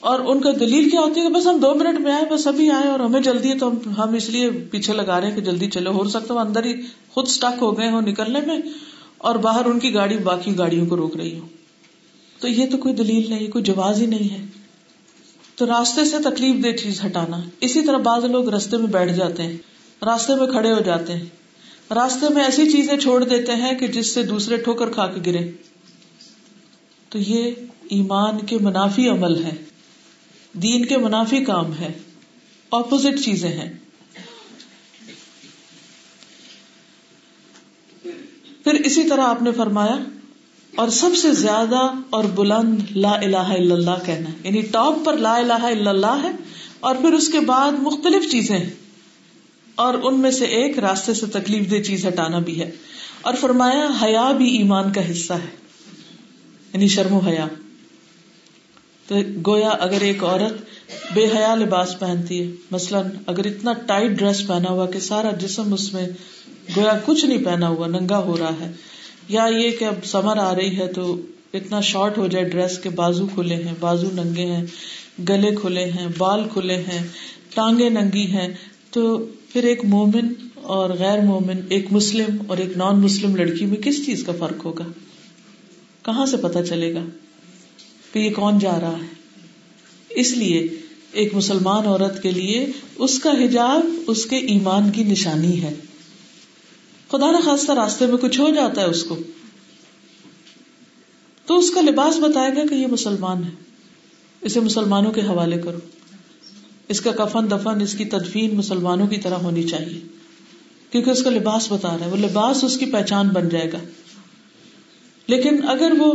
اور ان کا دلیل کیا ہوتی ہے کہ بس ہم دو منٹ میں آئے، بس ابھی آئے اور ہمیں جلدی ہے، تو ہم ہم اس لیے پیچھے لگا رہے ہیں کہ جلدی چلے ہو سکتا وہ اندر ہی خود اسٹک ہو گئے ہو نکلنے میں اور باہر ان کی گاڑی باقی گاڑیوں کو روک رہی ہو تو یہ تو کوئی دلیل نہیں، کوئی جواز ہی نہیں ہے۔ تو راستے سے تکلیف دہ چیز ہٹانا۔ اسی طرح بعض لوگ راستے میں بیٹھ جاتے ہیں، راستے میں کھڑے ہو جاتے ہیں۔ راستے میں ایسی چیزیں چھوڑ دیتے ہیں کہ جس سے دوسرے ٹھوکر کھا کے گرے۔ تو یہ ایمان کے منافی عمل ہے۔ دین کے منافی کام ہے۔ اپوزٹ چیزیں ہیں۔ پھر اسی طرح آپ نے فرمایا، اور سب سے زیادہ اور بلند لا الہ الا اللہ کہنا یعنی ٹاپ پر لا الہ الا اللہ ہے، اور پھر اس کے بعد مختلف چیزیں ہیں۔ اور ان میں سے ایک راستے سے تکلیف دہ چیز ہٹانا بھی ہے۔ اور فرمایا، حیا بھی ایمان کا حصہ ہے۔ یعنی شرم و حیا۔ تو گویا اگر ایک عورت بے حیا لباس پہنتی ہے، مثلاً اگر اتنا ٹائٹ ڈریس پہنا ہوا کہ سارا جسم اس میں گویا کچھ نہیں پہنا ہوا، ننگا ہو رہا ہے، یا یہ کہ اب سمر آ رہی ہے تو اتنا شارٹ ہو جائے ڈریس کے بازو کھلے ہیں، بازو ننگے ہیں، گلے کھلے ہیں، بال کھلے ہیں ٹانگے ننگی ہیں، تو پھر ایک مومن اور غیر مومن، ایک مسلم اور ایک نان مسلم لڑکی میں کس چیز کا فرق ہوگا؟ کہاں سے پتا چلے گا؟ کہ یہ کون جا رہا ہے؟ اس لیے ایک مسلمان عورت کے لیے اس کا حجاب اس کے ایمان کی نشانی ہے۔ خدا نخواستہ راستے میں کچھ ہو جاتا ہے اس کو۔ تو اس کا لباس بتائے گا کہ یہ مسلمان ہے۔ اسے مسلمانوں کے حوالے کرو۔ اس کا کفن دفن اس کی تدفین مسلمانوں کی طرح ہونی چاہیے۔ کیونکہ اس کا لباس بتا رہا ہے۔ وہ لباس اس کی پہچان بن جائے گا۔ لیکن اگر وہ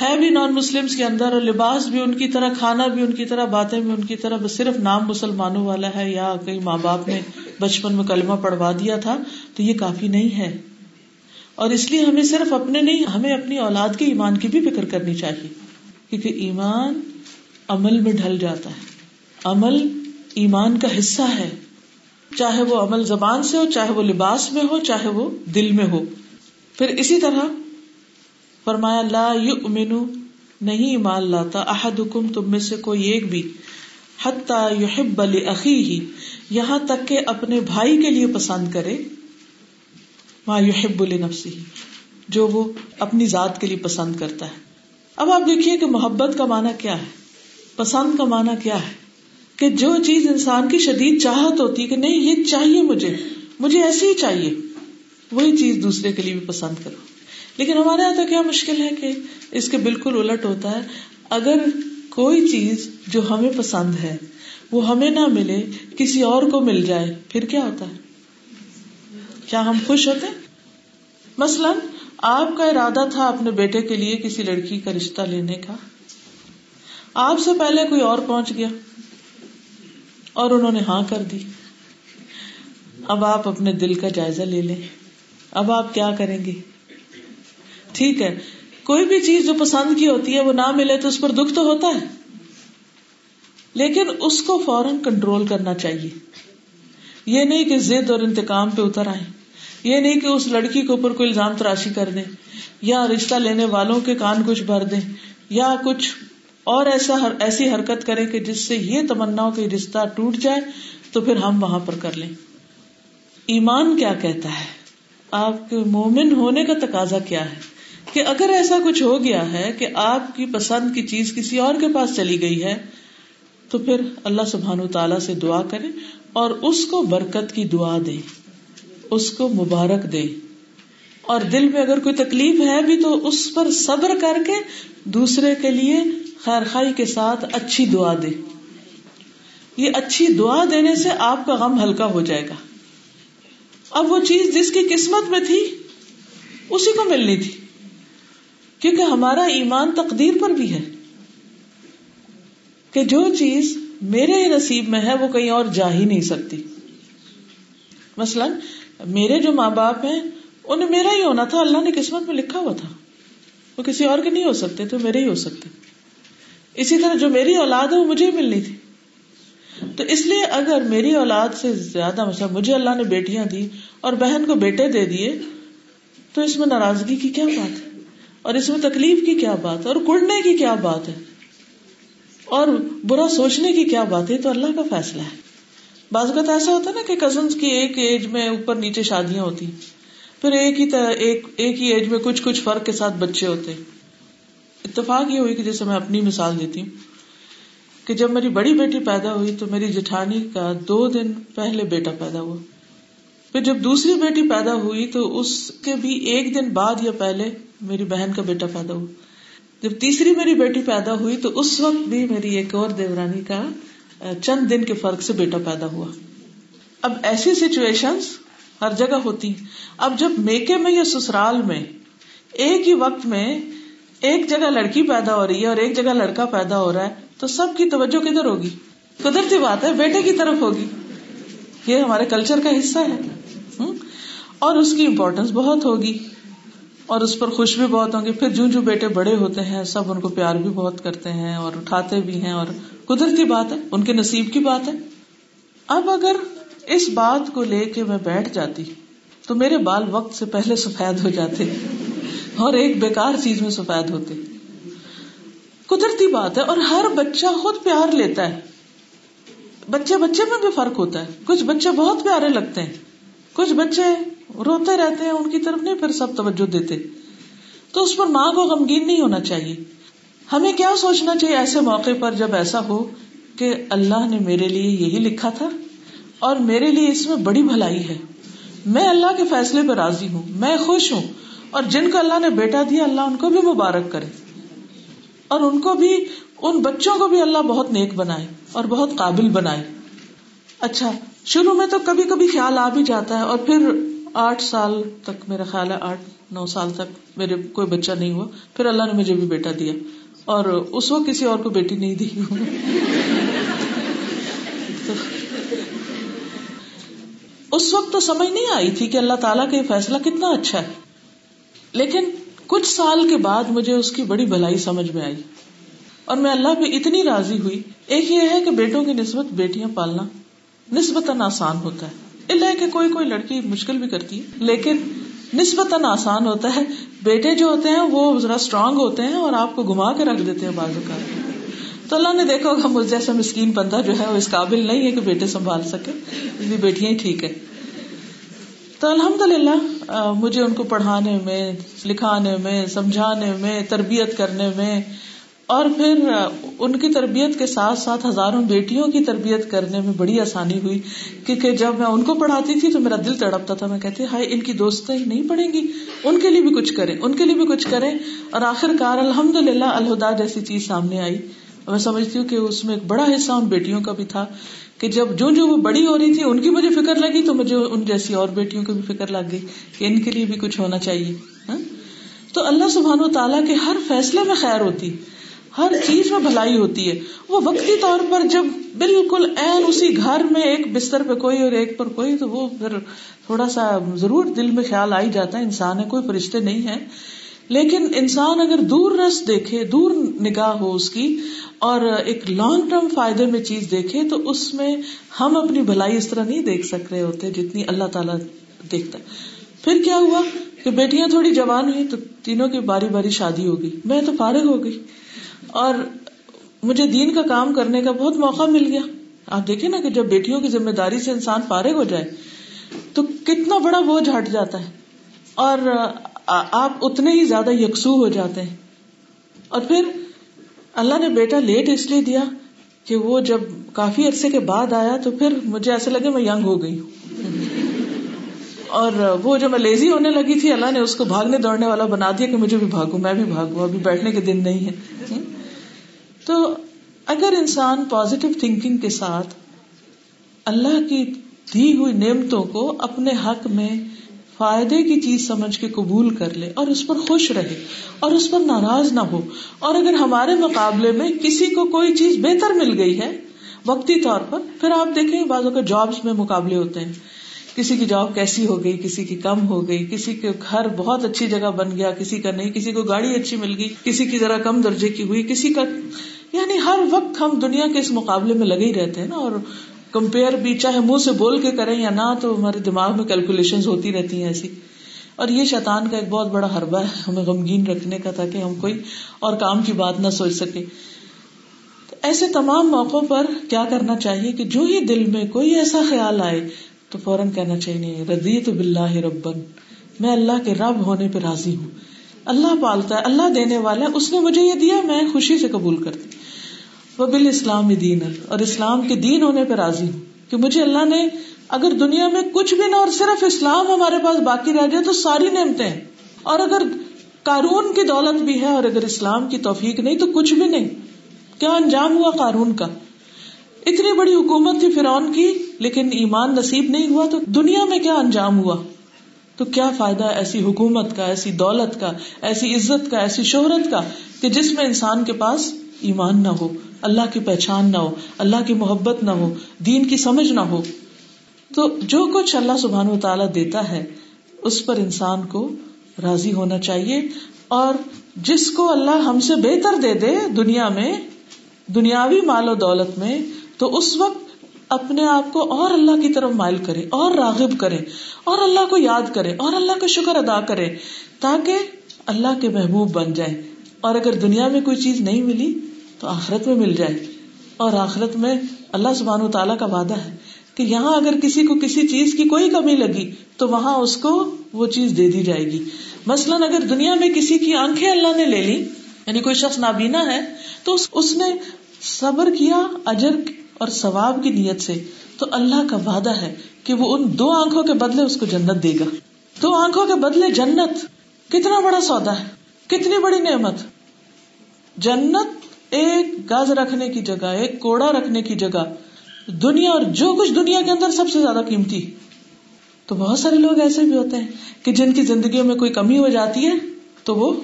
ہے بھی نان مسلم کے اندر اور لباس بھی ان کی طرح، کھانا بھی ان کی طرح، باتیں بھی ان کی طرح، بس صرف نام مسلمانوں والا ہے یا کئی ماں باپ نے بچپن میں کلمہ پڑھوا دیا تھا، تو یہ کافی نہیں ہے۔ اور اس لیے ہمیں صرف اپنے نہیں، ہمیں اپنی اولاد کے ایمان کی بھی فکر کرنی چاہیے، کیونکہ ایمان عمل میں ڈھل جاتا ہے۔ عمل ایمان کا حصہ ہے، چاہے وہ عمل زبان سے ہو، چاہے وہ لباس میں ہو، چاہے وہ دل میں ہو۔ پھر اسی طرح فرمایا، لا یؤمن نہیں ایمان لاتا، احدکم، تم میں سے کوئی ایک بھی، حتی یحب لاخیہ یہاں تک کہ اپنے بھائی کے لیے پسند کرے، ما یحب لنفسہ، جو وہ اپنی ذات کے لیے پسند کرتا ہے۔ اب آپ دیکھیے کہ محبت کا معنی کیا ہے؟ پسند کا معنی کیا ہے؟ کہ جو چیز انسان کی شدید چاہت ہوتی ہے کہ نہیں، یہ چاہیے مجھے مجھے ایسی ہی چاہیے، وہی چیز دوسرے کے لیے بھی پسند کرو۔ لیکن ہمارے یہاں تو کیا مشکل ہے کہ اس کے بالکل الٹ ہوتا ہے۔ اگر کوئی چیز جو ہمیں پسند ہے، وہ ہمیں نہ ملے، کسی اور کو مل جائے، پھر کیا ہوتا ہے؟ کیا ہم خوش ہوتے؟ مثلاً، آپ کا ارادہ تھا اپنے بیٹے کے لیے کسی لڑکی کا رشتہ لینے کا۔ آپ سے پہلے کوئی اور پہنچ گیا اور انہوں نے ہاں کر دی۔ اب آپ اپنے دل کا جائزہ لے لیں۔ اب آپ کیا کریں گے؟ ٹھیک ہے کوئی بھی چیز جو پسند کی ہوتی ہے وہ نہ ملے تو اس پر دکھ تو ہوتا ہے لیکن اس کو فوراً کنٹرول کرنا چاہیے یہ نہیں کہ ضد اور انتقام پہ اتر آئے یہ نہیں کہ اس لڑکی کے اوپر کوئی الزام تراشی کر دیں یا رشتہ لینے والوں کے کان کچھ بھر دیں یا کچھ اور ایسا ایسی حرکت کرے کہ جس سے یہ تمنا ہو کہ رشتہ ٹوٹ جائے تو پھر ہم وہاں پر کر لیں۔ ایمان کیا کہتا ہے؟ آپ کے مومن ہونے کا تقاضا کیا ہے؟ کہ اگر ایسا کچھ ہو گیا ہے کہ آپ کی پسند کی چیز کسی اور کے پاس چلی گئی ہے، تو پھر اللہ سبحان تعالی سے دعا کرے اور اس کو برکت کی دعا دے اس کو مبارک دے اور دل میں اگر کوئی تکلیف ہے بھی تو اس پر صبر کر کے دوسرے کے لیے خیر خائی کے ساتھ اچھی دعا دے یہ اچھی دعا دینے سے آپ کا غم ہلکا ہو جائے گا۔ اب وہ چیز جس کی قسمت میں تھی، اسی کو ملنی تھی۔ کیونکہ ہمارا ایمان تقدیر پر بھی ہے کہ جو چیز میرے نصیب میں ہے وہ کہیں اور جا ہی نہیں سکتی۔ مثلاً میرے جو ماں باپ ہیں، انہیں میرا ہی ہونا تھا، اللہ نے قسمت میں لکھا ہوا تھا۔ وہ کسی اور کے نہیں ہو سکتے، تو میرے ہی ہو سکتے۔ اسی طرح جو میری اولاد ہے، وہ مجھے ہی ملنی تھی۔ تو اس لیے اگر میری اولاد سے زیادہ، مثلا مجھے اللہ نے بیٹیاں دی اور بہن کو بیٹے دے دیے، تو اس میں ناراضگی کی کیا بات ہے؟ اور اس میں تکلیف کی کیا بات ہے؟ اور کڑنے کی کیا بات ہے؟ اور برا سوچنے کی کیا بات ہے؟ تو اللہ کا فیصلہ ہے۔ بعض اوقات ایسا ہوتا ہے نا کہ کزنس کی ایک ایج میں اوپر نیچے شادیاں ہوتی۔ پھر ایک ہی ایک ایک ہی ایج میں کچھ کچھ فرق کے ساتھ بچے ہوتے۔ اتفاق یہ ہوئی کہ جیسے میں اپنی مثال دیتی ہوں کہ جب میری بڑی بیٹی پیدا ہوئی تو میری جٹھانی کا دو دن پہلے بیٹا پیدا ہوا۔ پھر جب دوسری بیٹی پیدا ہوئی تو اس کے بھی ایک دن بعد یا پہلے میری بہن کا بیٹا پیدا ہوا۔ جب تیسری میری بیٹی پیدا ہوئی تو اس وقت بھی میری ایک اور دیورانی کا چند دن کے فرق سے بیٹا پیدا ہوا۔ اب ایسی سچویشن ہر جگہ ہوتی اب جب میکے میں یا سسرال میں ایک ہی وقت میں ایک جگہ لڑکی پیدا ہو رہی ہے اور ایک جگہ لڑکا پیدا ہو رہا ہے، تو سب کی توجہ کدھر ہوگی؟ قدرتی بات ہے؟ بیٹے کی طرف ہوگی۔ یہ ہمارے کلچر کا حصہ ہے۔ اور اس کی امپورٹینس بہت ہوگی۔ اور اس پر خوش بھی بہت ہوں گے۔ پھر جو جو بیٹے بڑے ہوتے ہیں، سب ان کو پیار بھی بہت کرتے ہیں اور اٹھاتے بھی ہیں اور قدرتی بات ہے، ان کے نصیب کی بات ہے۔ اب اگر اس بات کو لے کے میں بیٹھ جاتی تو میرے بال وقت سے پہلے سفید ہو جاتے اور ایک بیکار چیز میں سفید ہوتے۔ قدرتی بات ہے اور ہر بچہ خود پیار لیتا ہے۔ بچے بچے میں بھی فرق ہوتا ہے۔ کچھ بچے بہت پیارے لگتے ہیں، کچھ بچے روتے رہتے ہیں، ان کی طرف نہیں، پھر سب توجہ دیتے۔ تو اس پر ماں کو غمگین نہیں ہونا چاہیے۔ ہمیں کیا سوچنا چاہیے ایسے موقع پر جب ایسا ہو کہ اللہ نے میرے لیے یہی لکھا تھا اور میرے لیے اس میں بڑی بھلائی ہے۔ میں اللہ کے فیصلے پہ راضی ہوں، میں خوش ہوں اور جن کو اللہ نے بیٹا دیا، اللہ ان کو بھی مبارک کرے۔ اور ان کو بھی، ان بچوں کو بھی اللہ بہت نیک بنائے اور بہت قابل بنائے۔ اچھا شروع میں تو کبھی کبھی خیال آ بھی جاتا ہے اور پھر آٹھ سال تک میرا خیال ہے، آٹھ، نو سال تک میرے کوئی بچہ نہیں ہوا۔ پھر اللہ نے مجھے بھی بیٹا دیا۔ اور اس وقت کسی اور کو بیٹی نہیں دی اس وقت تو سمجھ نہیں آئی تھی کہ اللہ تعالیٰ کا یہ فیصلہ کتنا اچھا ہے۔ لیکن کچھ سال کے بعد مجھے اس کی بڑی بھلائی سمجھ میں آئی۔ اور میں اللہ پہ اتنی راضی ہوئی۔ ایک یہ ہے کہ بیٹوں کی نسبت بیٹیاں پالنا نسبتاً آسان ہوتا ہے۔ اللہ کہ کوئی کوئی لڑکی مشکل بھی کرتی ہے، لیکن نسبتاً آسان ہوتا ہے۔ بیٹے جو ہوتے ہیں، وہ ذرا اسٹرانگ ہوتے ہیں اور آپ کو گما کے رکھ دیتے ہیں بازو کا تو اللہ نے دیکھا ہوگا، مجھ جیسا مسکین بندہ جو ہے، وہ اس قابل نہیں ہے کہ بیٹے سنبھال سکے۔ اس لیے بیٹیاں ہی ٹھیک ہے تو الحمد للہ مجھے ان کو پڑھانے میں، لکھانے میں، سمجھانے میں، تربیت کرنے میں اور پھر ان کی تربیت کے ساتھ ساتھ ہزاروں بیٹیوں کی تربیت کرنے میں بڑی آسانی ہوئی کیونکہ جب میں ان کو پڑھاتی تھی تو میرا دل تڑپتا تھا۔ میں کہتی ہائی ان کی دوست نہیں پڑھیں گی۔ ان کے لیے بھی کچھ کریں، ان کے لیے بھی کچھ کریں۔ اور آخر کار الحمد للہ الہدا جیسی چیز سامنے آئی۔ میں سمجھتی ہوں کہ اس میں ایک بڑا حصہ ان بیٹیوں کا بھی تھا کہ جب جو جو وہ بڑی ہو رہی تھی، ان کی مجھے فکر لگی تو مجھے ان جیسی اور بیٹیوں کی بھی فکر لگ گئی کہ ان کے لیے بھی کچھ ہونا چاہیے۔ ہاں؟ تو اللہ سبحان و تعالیٰ کے ہر فیصلے میں خیر ہوتی۔ ہر چیز میں بھلائی ہوتی ہے۔ وہ وقتی طور پر جب بالکل این اسی گھر میں ایک بستر پہ کوئی اور ایک پر کوئی، تو وہ پھر تھوڑا سا ضرور دل میں خیال آ ہی جاتا ہے، انسان ہے، کوئی فرشتے نہیں ہے لیکن انسان اگر دور رس دیکھے، دور نگاہ ہو اس کی، اور ایک لانگ ٹرم فائدے میں چیز دیکھے، تو اس میں ہم اپنی بھلائی اس طرح نہیں دیکھ سک رہے ہوتے جتنی اللہ تعالیٰ دیکھتا۔ پھر کیا ہوا کہ بیٹیاں تھوڑی جوان ہوئی تو تینوں کی باری باری شادی ہوگی میں تو فارغ ہو گئی۔ اور مجھے دین کا کام کرنے کا بہت موقع مل گیا۔ آپ دیکھیں نا کہ جب بیٹیوں کی ذمہ داری سے انسان فارغ ہو جائے، تو کتنا بڑا بوجھ ہٹ جاتا ہے۔ اور آپ اتنے ہی زیادہ یکسو ہو جاتے ہیں۔ اور پھر اللہ نے بیٹا لیٹ اس لیے دیا کہ وہ جب کافی عرصے کے بعد آیا تو پھر مجھے ایسے لگے میں ینگ ہو گئی ہوں۔ اور وہ جو میں لیزی ہونے لگی تھی، اللہ نے اس کو بھاگنے دوڑنے والا بنا دیا کہ مجھے بھی بھاگوں میں بھی بھاگوں، ابھی بیٹھنے کے دن نہیں ہے۔ تو اگر انسان پازیٹو تھنکنگ کے ساتھ اللہ کی دی ہوئی نعمتوں کو اپنے حق میں فائدے کی چیز سمجھ کے قبول کر لے اور اس پر خوش رہے اور اس پر ناراض نہ ہو، اور اگر ہمارے مقابلے میں کسی کو کوئی چیز بہتر مل گئی ہے، وقتی طور پر، پھر آپ دیکھیں بعضوں کے جابس میں مقابلے ہوتے ہیں۔ کسی کی جاب کیسی ہو گئی، کسی کی کم ہو گئی، کسی کے گھر بہت اچھی جگہ بن گیا، کسی کا نہیں، کسی کو گاڑی اچھی مل گئی، کسی کی ذرا کم درجے کی ہوئی، کسی کا یعنی ہر وقت ہم دنیا کے اس مقابلے میں لگے ہی رہتے ہیں نا، اور کمپیئر بھی چاہے منہ سے بول کے کریں یا نہ، تو ہمارے دماغ میں کیلکولیشن ہوتی رہتی ہیں ایسی۔ اور یہ شیطان کا ایک بہت بڑا حربہ ہے، ہمیں غمگین رکھنے کا، تاکہ ہم کوئی اور کام کی بات نہ سوچ سکے ایسے تمام موقعوں پر کیا کرنا چاہیے کہ جو ہی دل میں کوئی ایسا خیال آئے، تو فوراً کہنا چاہیے ردی تو بلّہ ربن، میں اللہ کے رب ہونے پہ راضی ہوں۔ اللہ پالتا ہے، اللہ دینے والا ہے، اس نے مجھے یہ دیا، میں خوشی سے قبول کرتی وہ بال اسلام دین، اور اسلام کے دین ہونے پہ راضی۔ ہوں کہ مجھے اللہ نے اگر دنیا میں کچھ بھی نہ اور صرف اسلام ہمارے پاس باقی رہ جائے تو ساری نعمتیں۔ ہیں اور اگر قارون کی دولت بھی ہے اور اگر اسلام کی توفیق نہیں تو کچھ بھی نہیں۔ کیا انجام ہوا قارون کا؟ اتنی بڑی حکومت تھی فرعون کی، لیکن ایمان نصیب نہیں ہوا تو دنیا میں کیا انجام ہوا؟ تو کیا فائدہ ایسی حکومت کا، ایسی دولت کا، ایسی عزت کا، ایسی شہرت کا کہ جس میں انسان کے پاس ایمان نہ ہو؟ اللہ کی پہچان نہ ہو، اللہ کی محبت نہ ہو، دین کی سمجھ نہ ہو۔ تو جو کچھ اللہ سبحان و تعالیٰ دیتا ہے، اس پر انسان کو راضی ہونا چاہیے۔ اور جس کو اللہ ہم سے بہتر دے دے دنیا میں، دنیاوی مال و دولت میں، تو اس وقت اپنے آپ کو اور اللہ کی طرف مائل کرے، اور راغب کرے، اور اللہ کو یاد کرے، اور اللہ کا شکر ادا کرے، تاکہ اللہ کے محبوب بن جائے۔ اور اگر دنیا میں کوئی چیز نہیں ملی تو آخرت میں مل جائے اور آخرت میں اللہ سبحان و تعالیٰ کا وعدہ ہے کہ یہاں اگر کسی کو کسی چیز کی کوئی کمی لگی تو وہاں اس کو وہ چیز دے دی جائے گی۔ مثلاً اگر دنیا میں کسی کی آنکھیں اللہ نے لے لی یعنی کوئی شخص نابینا ہے، تو اس نے صبر کیا اجر اور ثواب کی نیت سے۔ تو اللہ کا وعدہ ہے کہ وہ ان دو آنکھوں کے بدلے اس کو جنت دے گا۔ دو آنکھوں کے بدلے جنت، کتنا بڑا سودا ہے، کتنی بڑی نعمت۔ جنت ایک گز رکھنے کی جگہ، ایک کوڑا رکھنے کی جگہ۔ دنیا اور جو کچھ دنیا کے اندر سب سے زیادہ قیمتی۔ تو بہت سارے لوگ ایسے بھی ہوتے ہیں کہ جن کی زندگیوں میں کوئی کمی ہو جاتی ہے، تو وہ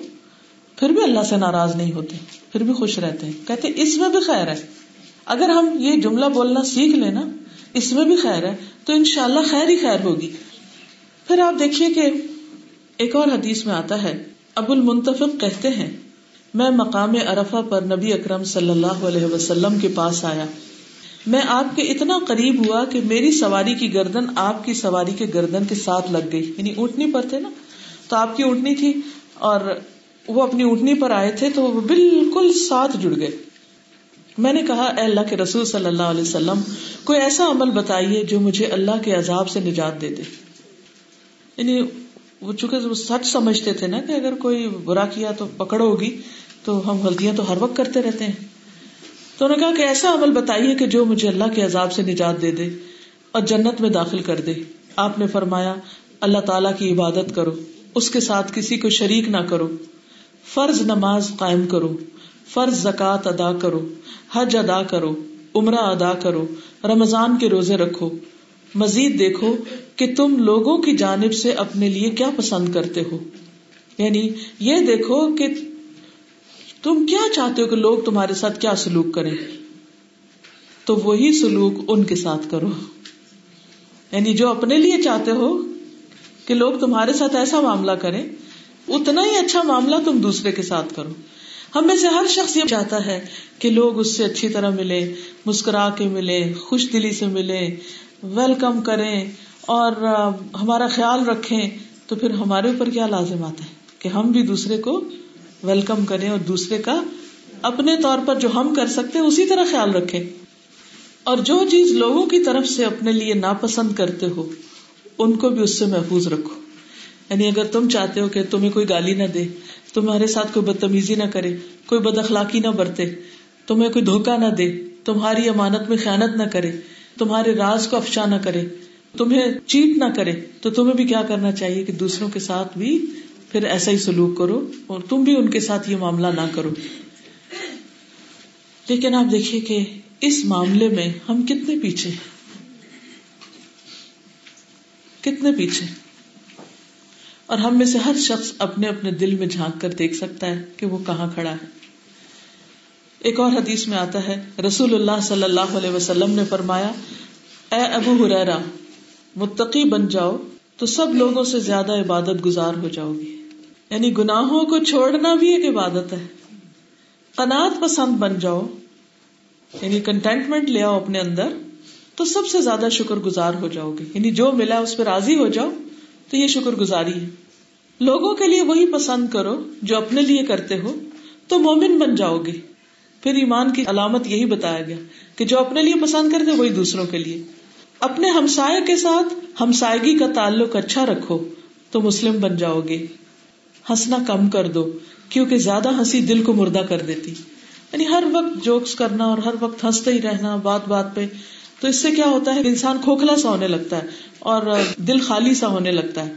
پھر بھی اللہ سے ناراض نہیں ہوتے، پھر بھی خوش رہتے ہیں۔ کہتے اس میں بھی خیر ہے۔ اگر ہم یہ جملہ بولنا سیکھ لینا اس میں بھی خیر ہے، تو ان شاء اللہ خیر ہی خیر ہوگی۔ پھر آپ دیکھیے کہ ایک اور حدیث میں آتا ہے، ابو المنتفق کہتے ہیں میں مقام ارفا پر نبی اکرم صلی اللہ علیہ وسلم کے پاس آیا۔ میں آپ کے اتنا قریب ہوا کہ میری سواری کی گردن آپ کی سواری کے گردن کے ساتھ لگ گئی۔ یعنی اونٹنی پر تھے نا؟ تو آپ کی اونٹنی تھی اور وہ اپنی اونٹنی پر آئے تھے تو وہ بالکل ساتھ جڑ گئے۔ میں نے کہا، اے اللہ کے رسول صلی اللہ علیہ وسلم، کوئی ایسا عمل بتائیے جو مجھے اللہ کے عذاب سے نجات دے دے۔ یعنی وہ چونکہ وہ سچ سمجھتے تھے نا کہ اگر کوئی برا کیا تو پکڑ ہوگی، تو ہم غلطیاں تو ہر وقت کرتے رہتے ہیں۔ تو انہوں نے کہا کہ ایسا عمل بتائیے کہ جو مجھے اللہ کے عذاب سے نجات دے دے اور جنت میں داخل کر دے۔ آپ نے فرمایا، اللہ تعالیٰ کی عبادت کرو، اس کے ساتھ کسی کو شریک نہ کرو۔ فرض نماز قائم کرو، فرض زکات ادا کرو، حج ادا کرو، عمرہ ادا کرو، رمضان کے روزے رکھو۔ مزید دیکھو کہ تم لوگوں کی جانب سے اپنے لیے کیا پسند کرتے ہو۔ یعنی یہ دیکھو کہ تم کیا چاہتے ہو کہ لوگ تمہارے ساتھ کیا سلوک کریں۔ تو وہی سلوک ان کے ساتھ کرو۔ یعنی جو اپنے لیے چاہتے ہو کہ لوگ تمہارے ساتھ ایسا معاملہ کریں، اتنا ہی اچھا معاملہ تم دوسرے کے ساتھ کرو۔ ہم میں سے ہر شخص یہ چاہتا ہے کہ لوگ اس سے اچھی طرح ملے مسکرا کے ملے خوش دلی سے ملے ویلکم کریں اور ہمارا خیال رکھیں، تو پھر ہمارے اوپر کیا لازم آتا ہے؟ کہ ہم بھی دوسرے کو ویلکم کریں اور دوسرے کا اپنے طور پر جو ہم کر سکتے ہیں، اسی طرح خیال رکھیں۔ اور جو چیز لوگوں کی طرف سے اپنے لیے ناپسند کرتے ہو، ان کو بھی اس سے محفوظ رکھو۔ یعنی اگر تم چاہتے ہو کہ تمہیں کوئی گالی نہ دے، تمہارے ساتھ کوئی بدتمیزی نہ کرے، کوئی بد اخلاقی نہ برتے، تمہیں کوئی دھوکا نہ دے، تمہاری امانت میں خیانت نہ کرے تمہارے راز کو افشا نہ کرے، تمہیں چیٹ نہ کرے، تو تمہیں بھی کیا کرنا چاہیے کہ دوسروں کے ساتھ بھی پھر ایسا ہی سلوک کرو اور تم بھی ان کے ساتھ یہ معاملہ نہ کرو۔ لیکن آپ دیکھیے کہ اس معاملے میں ہم کتنے پیچھے کتنے پیچھے اور ہم میں سے ہر شخص اپنے اپنے دل میں جھانک کر دیکھ سکتا ہے کہ وہ کہاں کھڑا ہے۔ ایک اور حدیث میں آتا ہے، رسول اللہ صلی اللہ علیہ وسلم نے فرمایا، اے ابو ہریرا متقی بن جاؤ تو سب لوگوں سے زیادہ عبادت گزار ہو جاؤ گی۔ یعنی گناہوں کو چھوڑنا بھی ایک عبادت ہے۔ قناط پسند بن جاؤ یعنی کنٹینٹمنٹ لے آؤ اپنے اندر تو سب سے زیادہ شکر گزار ہو جاؤ گے۔ یعنی جو ملا اس پہ راضی ہو جاؤ تو یہ شکر گزاری ہے۔ لوگوں کے لیے وہی پسند کرو جو اپنے لیے کرتے ہو تو مومن بن جاؤ گے۔ پھر ایمان کی علامت یہی بتایا گیا کہ جو اپنے لیے پسند کرتے وہی دوسروں کے لیے۔ اپنے ہمسائے کے ساتھ ہمسائگی کا تعلق اچھا رکھو تو مسلم بن جاؤ گے۔ ہنسنا کم کر دو کیونکہ زیادہ ہنسی دل کو مردہ کر دیتی۔ یعنی ہر وقت جوکس کرنا اور ہر وقت ہنستے ہی رہنا بات بات پہ، تو اس سے کیا ہوتا ہے؟ انسان کھوکھلا سا ہونے لگتا ہے اور دل خالی سا ہونے لگتا ہے۔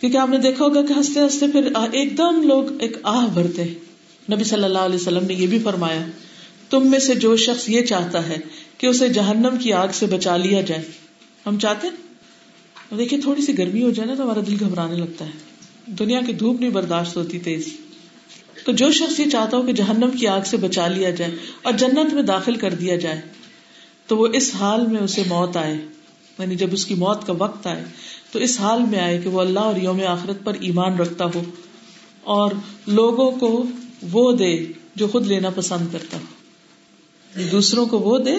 کیونکہ آپ نے دیکھا ہوگا کہ ہنستے ہنستے پھر ایک دم لوگ ایک آہ بھرتے ہیں۔ نبی صلی اللہ علیہ وسلم نے یہ بھی فرمایا، تم میں سے جو شخص یہ چاہتا ہے کہ اسے جہنم کی آگ سے بچا لیا جائے۔ ہم چاہتے ہیں؟ دیکھیے، تھوڑی سی گرمی ہو جائے نا تو ہمارا دل گھبرانے لگتا ہے۔ دنیا کی دھوپ نہیں برداشت ہوتی تیز۔ تو جو شخص یہ چاہتا ہو کہ جہنم کی آگ سے بچا لیا جائے اور جنت میں داخل کر دیا جائے، تو وہ اس حال میں اسے موت آئے۔ یعنی جب اس کی موت کا وقت آئے، تو اس حال میں آئے کہ وہ اللہ اور یوم آخرت پر ایمان رکھتا ہو اور لوگوں کو وہ دے جو خود لینا پسند کرتا ہو۔ دوسروں کو وہ دے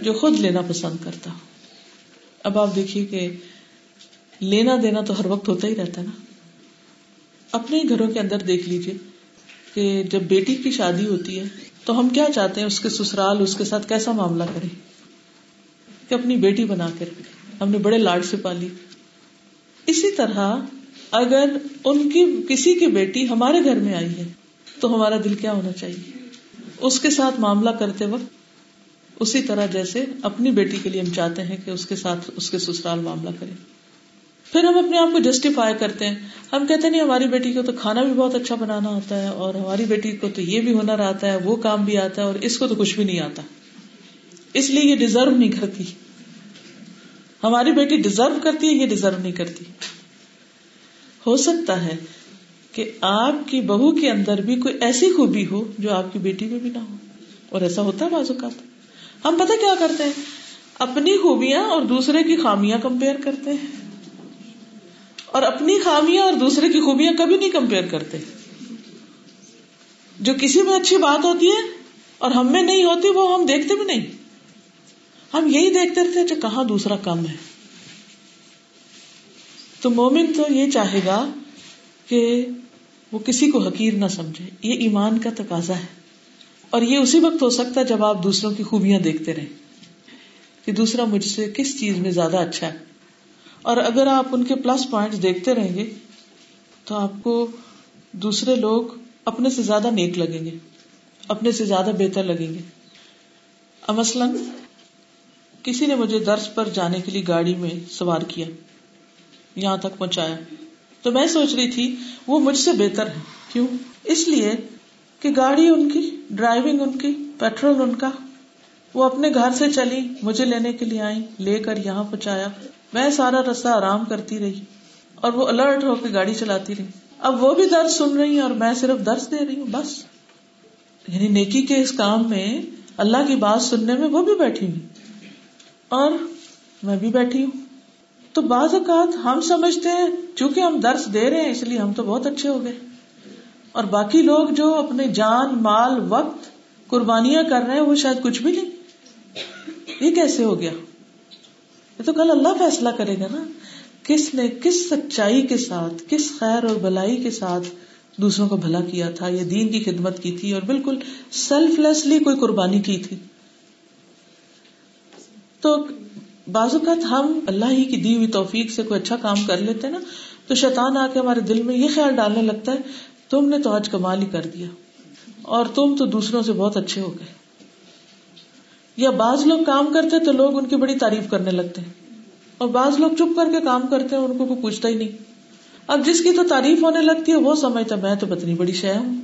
جو خود لینا پسند کرتا ہو۔ اب آپ دیکھیے کہ لینا دینا تو ہر وقت ہوتا ہی رہتا ہے نا۔ اپنے ہی گھروں کے اندر دیکھ لیجیے کہ جب بیٹی کی شادی ہوتی ہے تو ہم کیا چاہتے ہیں اس کے سسرال، اس کے ساتھ کیسا معاملہ کرے کہ اپنی بیٹی بنا کر۔ ہم نے بڑے لاڈ سے پالی۔ اسی طرح اگر ان کی، کسی کی بیٹی ہمارے گھر میں آئی ہے تو ہمارا دل کیا ہونا چاہیے؟ اس کے ساتھ معاملہ کرتے وقت اسی طرح جیسے اپنی بیٹی کے لیے ہم چاہتے ہیں کہ اس کے ساتھ اس کے سسرال معاملہ کرے۔ پھر ہم اپنے آپ کو جسٹیفائی کرتے ہیں۔ ہم کہتے نہیں، ہماری بیٹی کو تو کھانا بھی بہت اچھا بنانا ہوتا ہے اور ہماری بیٹی کو تو یہ بھی ہنر آتا ہے، وہ کام بھی آتا ہے اور اس کو تو کچھ بھی نہیں آتا۔ اس لیے یہ ڈیزرو نہیں کرتی۔ ہماری بیٹی ڈیزرو کرتی ہے، یہ ڈیزرو نہیں کرتی۔ ہو سکتا ہے کہ آپ کی بہو کے اندر بھی کوئی ایسی خوبی ہو جو آپ کی بیٹی میں بھی نہ ہو۔ اور ایسا ہوتا ہے بازو کا ہم پتہ کیا کرتے ہیں؟ اپنی خوبیاں اور دوسرے کی خامیاں کمپیئر کرتے ہیں۔ اور اپنی خامیاں اور دوسرے کی خوبیاں کبھی نہیں کمپیئر کرتے۔ جو کسی میں اچھی بات ہوتی ہے اور ہم میں نہیں ہوتی، وہ ہم دیکھتے بھی نہیں۔ ہم یہی دیکھتے رہتے اچھا کہاں دوسرا کم ہے۔ تو مومن تو یہ چاہے گا کہ وہ کسی کو حقیر نہ سمجھے۔ یہ ایمان کا تقاضا ہے۔ اور یہ اسی وقت ہو سکتا ہے جب آپ دوسروں کی خوبیاں دیکھتے رہیں کہ دوسرا مجھ سے کس چیز میں زیادہ اچھا ہے۔ اور اگر آپ ان کے پلس پوائنٹ دیکھتے رہیں گے تو آپ کو دوسرے لوگ اپنے سے زیادہ نیک لگیں گے، اپنے سے زیادہ بہتر لگیں گے۔ مثلاً کسی نے مجھے درس پر جانے کے لیے گاڑی میں سوار کیا، یہاں تک پہنچایا۔ تو میں سوچ رہی تھی وہ مجھ سے بہتر ہے۔ کیوں؟ اس لیے کہ گاڑی ان کی ڈرائیونگ ان کی پیٹرول ان کا، وہ اپنے گھر سے چلی، مجھے لینے کے لیے آئی لے کر یہاں پہنچایا۔ میں سارا رستہ آرام کرتی رہی اور وہ الرٹ ہو کے گاڑی چلاتی رہی۔ اب وہ بھی درد سن رہی اور میں صرف درد دے رہی ہوں، بس۔ یعنی نیکی کے اس کام میں، اللہ کی بات سننے میں وہ بھی بیٹھی ہوئی اور میں بھی بیٹھی ہوں۔ تو بعض اوقات ہم سمجھتے ہیں، چونکہ ہم درس دے رہے ہیں، اس لیے ہم تو بہت اچھے ہو گئے۔ اور باقی لوگ جو اپنے جان، مال، وقت قربانیاں کر رہے ہیں، وہ شاید کچھ بھی نہیں۔ یہ کیسے ہو گیا؟ یہ تو کل اللہ فیصلہ کرے گا نا۔ کس نے کس سچائی کے ساتھ، کس خیر اور بلائی کے ساتھ دوسروں کو بھلا کیا تھا، یا دین کی خدمت کی تھی، اور بالکل سیلف لیسلی کوئی قربانی کی تھی؟ تو بعض اوقات ہم اللہ ہی کی دی ہوئی توفیق سے کوئی اچھا کام کر لیتے نا، تو شیطان آ کے ہمارے دل میں یہ خیال ڈالنے لگتا ہے، تم نے تو آج کمال ہی کر دیا، اور تم تو دوسروں سے بہت اچھے ہو گئے۔ یا بعض لوگ کام کرتے تو لوگ ان کی بڑی تعریف کرنے لگتے ہیں، اور بعض لوگ چپ کر کے کام کرتے ہیں، ان کو کوئی پوچھتا ہی نہیں۔ اب جس کی تو تعریف ہونے لگتی ہے، وہ سمجھتا میں تو بتنی بڑی شہ ہوں۔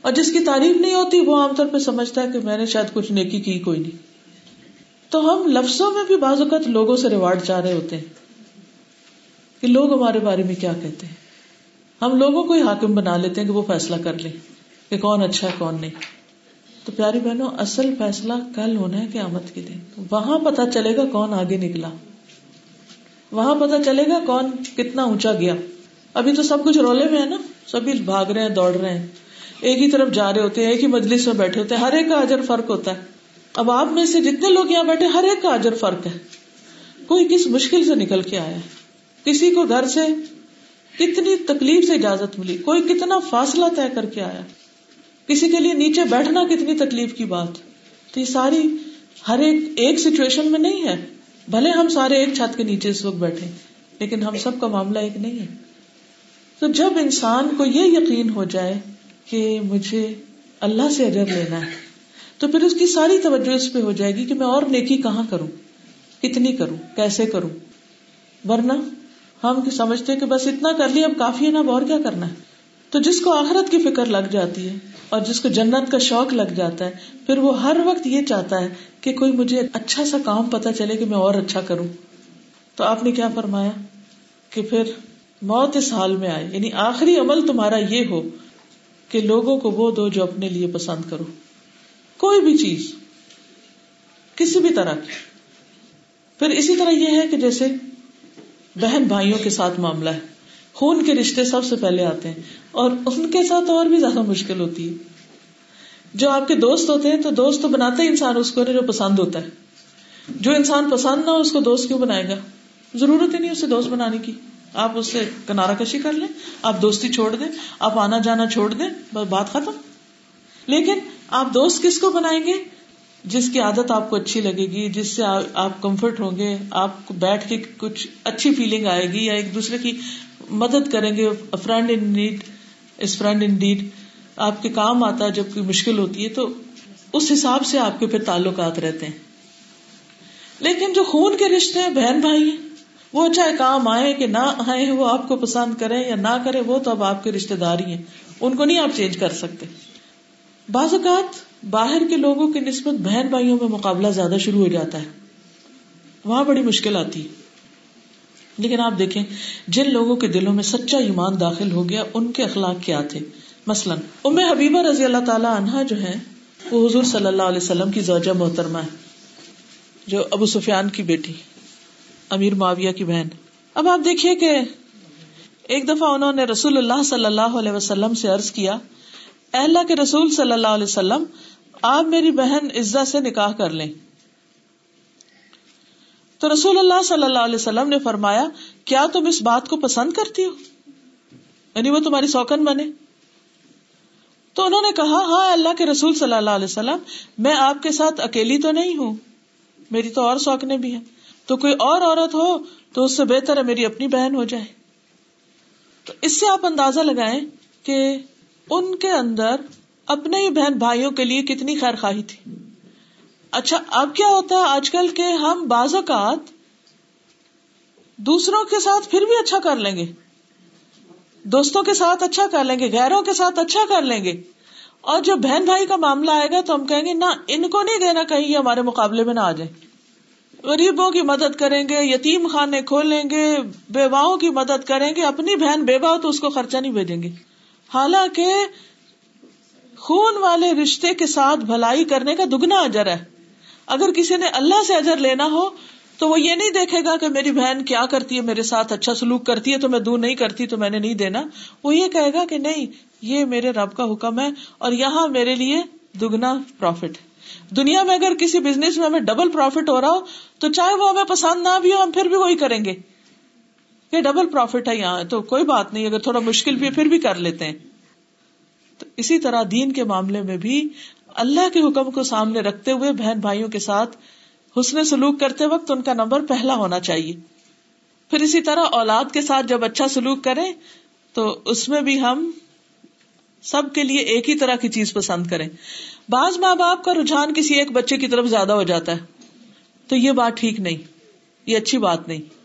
اور جس کی تعریف نہیں ہوتی، وہ عام طور پہ سمجھتا ہے کہ میں نے شاید کچھ نیکی کی کوئی نہیں۔ تو ہم لفظوں میں بھی بعض اوقات لوگوں سے ریوارڈ چاہ رہے ہوتے ہیں کہ لوگ ہمارے بارے میں کیا کہتے ہیں۔ ہم لوگوں کو ہی حاکم بنا لیتے ہیں کہ وہ فیصلہ کر لیں کہ کون اچھا ہے، کون نہیں۔ تو پیاری بہنوں، اصل فیصلہ کل ہونا ہے قیامت کے دن۔ وہاں پتا چلے گا کون آگے نکلا۔ وہاں پتا چلے گا کون کتنا اونچا گیا۔ ابھی تو سب کچھ رولے میں ہے نا۔ سبھی بھاگ رہے ہیں، دوڑ رہے ہیں۔ ایک ہی طرف جا رہے ہوتے ہیں، ایک ہی مجلس میں بیٹھے ہوتے ہیں۔ ہر ایک کا اجر فرق ہوتا ہے۔ اب آپ میں سے جتنے لوگ یہاں بیٹھے، ہر ایک کا اجر فرق ہے۔ کوئی کس مشکل سے نکل کے آیا کسی کو گھر سے کتنی تکلیف سے اجازت ملی؟ کوئی کتنا فاصلہ طے کر کے آیا؟ کسی کے لیے نیچے بیٹھنا کتنی تکلیف کی بات؟ تو یہ ساری ہر ایک ایک سچویشن میں نہیں ہے۔ بھلے ہم سارے ایک چھت کے نیچے اس وقت بیٹھے، لیکن ہم سب کا معاملہ ایک نہیں ہے۔ تو جب انسان کو یہ یقین ہو جائے کہ مجھے اللہ سے اجر لینا ہے تو پھر اس کی ساری توجہ اس پہ ہو جائے گی کہ میں اور نیکی کہاں کروں؟ کتنی کروں؟ کیسے کروں؟ ورنہ ہم سمجھتے کہ بس اتنا کر لیا، اب کافی ہے نا اب اور کیا کرنا ہے؟ تو جس کو آخرت کی فکر لگ جاتی ہے اور جس کو جنت کا شوق لگ جاتا ہے، پھر وہ ہر وقت یہ چاہتا ہے کہ کوئی مجھے اچھا سا کام پتا چلے کہ میں اور اچھا کروں۔ تو آپ نے کیا فرمایا؟ کہ پھر موت اس حال میں آئے۔ یعنی آخری عمل تمہارا یہ ہو کہ لوگوں کو وہ دو جو اپنے لیے پسند کرو۔ کوئی بھی چیز، کسی بھی طرح کی۔ پھر اسی طرح یہ ہے کہ جیسے بہن بھائیوں کے ساتھ معاملہ ہے، خون کے رشتے سب سے پہلے آتے ہیں اور ان کے ساتھ اور بھی زیادہ مشکل ہوتی ہے۔ جو آپ کے دوست ہوتے ہیں تو دوست تو بناتے انسان اس کو جو پسند ہوتا ہے۔ جو انسان پسند نہ ہو، اس کو دوست کیوں بنائے گا؟ ضرورت ہی نہیں اسے دوست بنانے کی۔ آپ اس سے کنارا کشی کر لیں، آپ دوستی چھوڑ دیں، آپ آنا جانا چھوڑ دیں، بس بات ختم۔ لیکن آپ دوست کس کو بنائیں گے؟ جس کی عادت آپ کو اچھی لگے گی، جس سے آپ کمفرٹ ہوں گے، آپ بیٹھ کے کچھ اچھی فیلنگ آئے گی یا ایک دوسرے کی مدد کریں گے۔ Friend in need is friend in deed آپ کے کام آتا ہے جب کوئی مشکل ہوتی ہے، تو اس حساب سے آپ کے پھر تعلقات رہتے ہیں۔ لیکن جو خون کے رشتے ہیں، بہن بھائی ہیں، وہ اچھا چاہے کام آئے کہ نہ آئے وہ آپ کو پسند کرے یا نہ کرے وہ تو اب آپ کے رشتے دار ہی ہیں۔ ان کو نہیں آپ چینج کر سکتے۔ بعض اوقات باہر کے لوگوں کی نسبت بہن بھائیوں میں مقابلہ زیادہ شروع ہو جاتا ہے۔ وہاں بڑی مشکل آتی۔ ہے لیکن آپ دیکھیں، جن لوگوں کے دلوں میں سچا ایمان داخل ہو گیا، ان کے اخلاق کیا تھے؟ مثلاً، ام حبیبہ رضی اللہ تعالیٰ عنہا جو ہے وہ حضور صلی اللہ علیہ وسلم کی زوجہ محترمہ ہے جو ابو سفیان کی بیٹی، امیر معاویہ کی بہن۔ اب آپ دیکھیے کہ ایک دفعہ انہوں نے رسول اللہ صلی اللہ علیہ وسلم سے عرض کیا اللہ کے رسول صلی اللہ علیہ وسلم، آپ میری بہن عزت سے نکاح کر لیں۔ تو رسول اللہ صلی اللہ علیہ وسلم نے فرمایا، کیا تم اس بات کو پسند کرتی ہو؟ یعنی وہ تمہاری سوکن بنے۔ تو انہوں نے کہا ہاں اللہ کے رسول صلی اللہ علیہ وسلم، میں آپ کے ساتھ اکیلی تو نہیں ہوں، میری تو اور سوکنے بھی ہیں۔ تو کوئی اور عورت ہو تو اس سے بہتر ہے میری اپنی بہن ہو جائے۔ تو اس سے آپ اندازہ لگائیں کہ ان کے اندر اپنے ہی بہن بھائیوں کے لیے کتنی خیر خواہی تھی۔ اچھا اب کیا ہوتا ہے؟ آج کل کے ہم بعض اوقات دوسروں کے ساتھ پھر بھی اچھا کر لیں گے۔ دوستوں کے ساتھ اچھا کر لیں گے، غیروں کے ساتھ اچھا کر لیں گے۔ اور جب بہن بھائی کا معاملہ آئے گا تو ہم کہیں گے، نہ، ان کو نہیں دینا کہیں یہ ہمارے مقابلے میں نہ آ جائے غریبوں کی مدد کریں گے، یتیم خانے کھولیں گے، بیواؤں کی مدد کریں گے، اپنی بہن بیوہ تو اس کو خرچہ نہیں بھیجیں گے۔ حالانکہ خون والے رشتے کے ساتھ بھلائی کرنے کا دگنا اجر ہے۔ اگر کسی نے اللہ سے اجر لینا ہو، تو وہ یہ نہیں دیکھے گا کہ میری بہن کیا کرتی ہے، میرے ساتھ اچھا سلوک کرتی ہے، تو میں دور نہیں کرتی، تو میں نے نہیں دینا۔ وہ یہ کہے گا کہ نہیں، یہ میرے رب کا حکم ہے اور یہاں میرے لیے دگنا پروفٹ دنیا میں اگر کسی بزنس میں ہمیں ڈبل پروفٹ ہو رہا ہو، تو چاہے وہ ہمیں پسند نہ بھی ہو، ہم پھر بھی وہی کریں گے۔ یہ ڈبل پروفٹ ہے یہاں، تو کوئی بات نہیں، اگر تھوڑا مشکل بھی ہے پھر بھی کر لیتے ہیں۔ تو اسی طرح دین کے معاملے میں بھی اللہ کے حکم کو سامنے رکھتے ہوئے بہن بھائیوں کے ساتھ حسن سلوک کرتے وقت ان کا نمبر پہلا ہونا چاہیے۔ پھر اسی طرح اولاد کے ساتھ جب اچھا سلوک کرے تو اس میں بھی ہم سب کے لیے ایک ہی طرح کی چیز پسند کریں۔ بعض ماں باپ کا رجحان کسی ایک بچے کی طرف زیادہ ہو جاتا ہے۔ تو یہ بات ٹھیک نہیں، یہ اچھی بات نہیں۔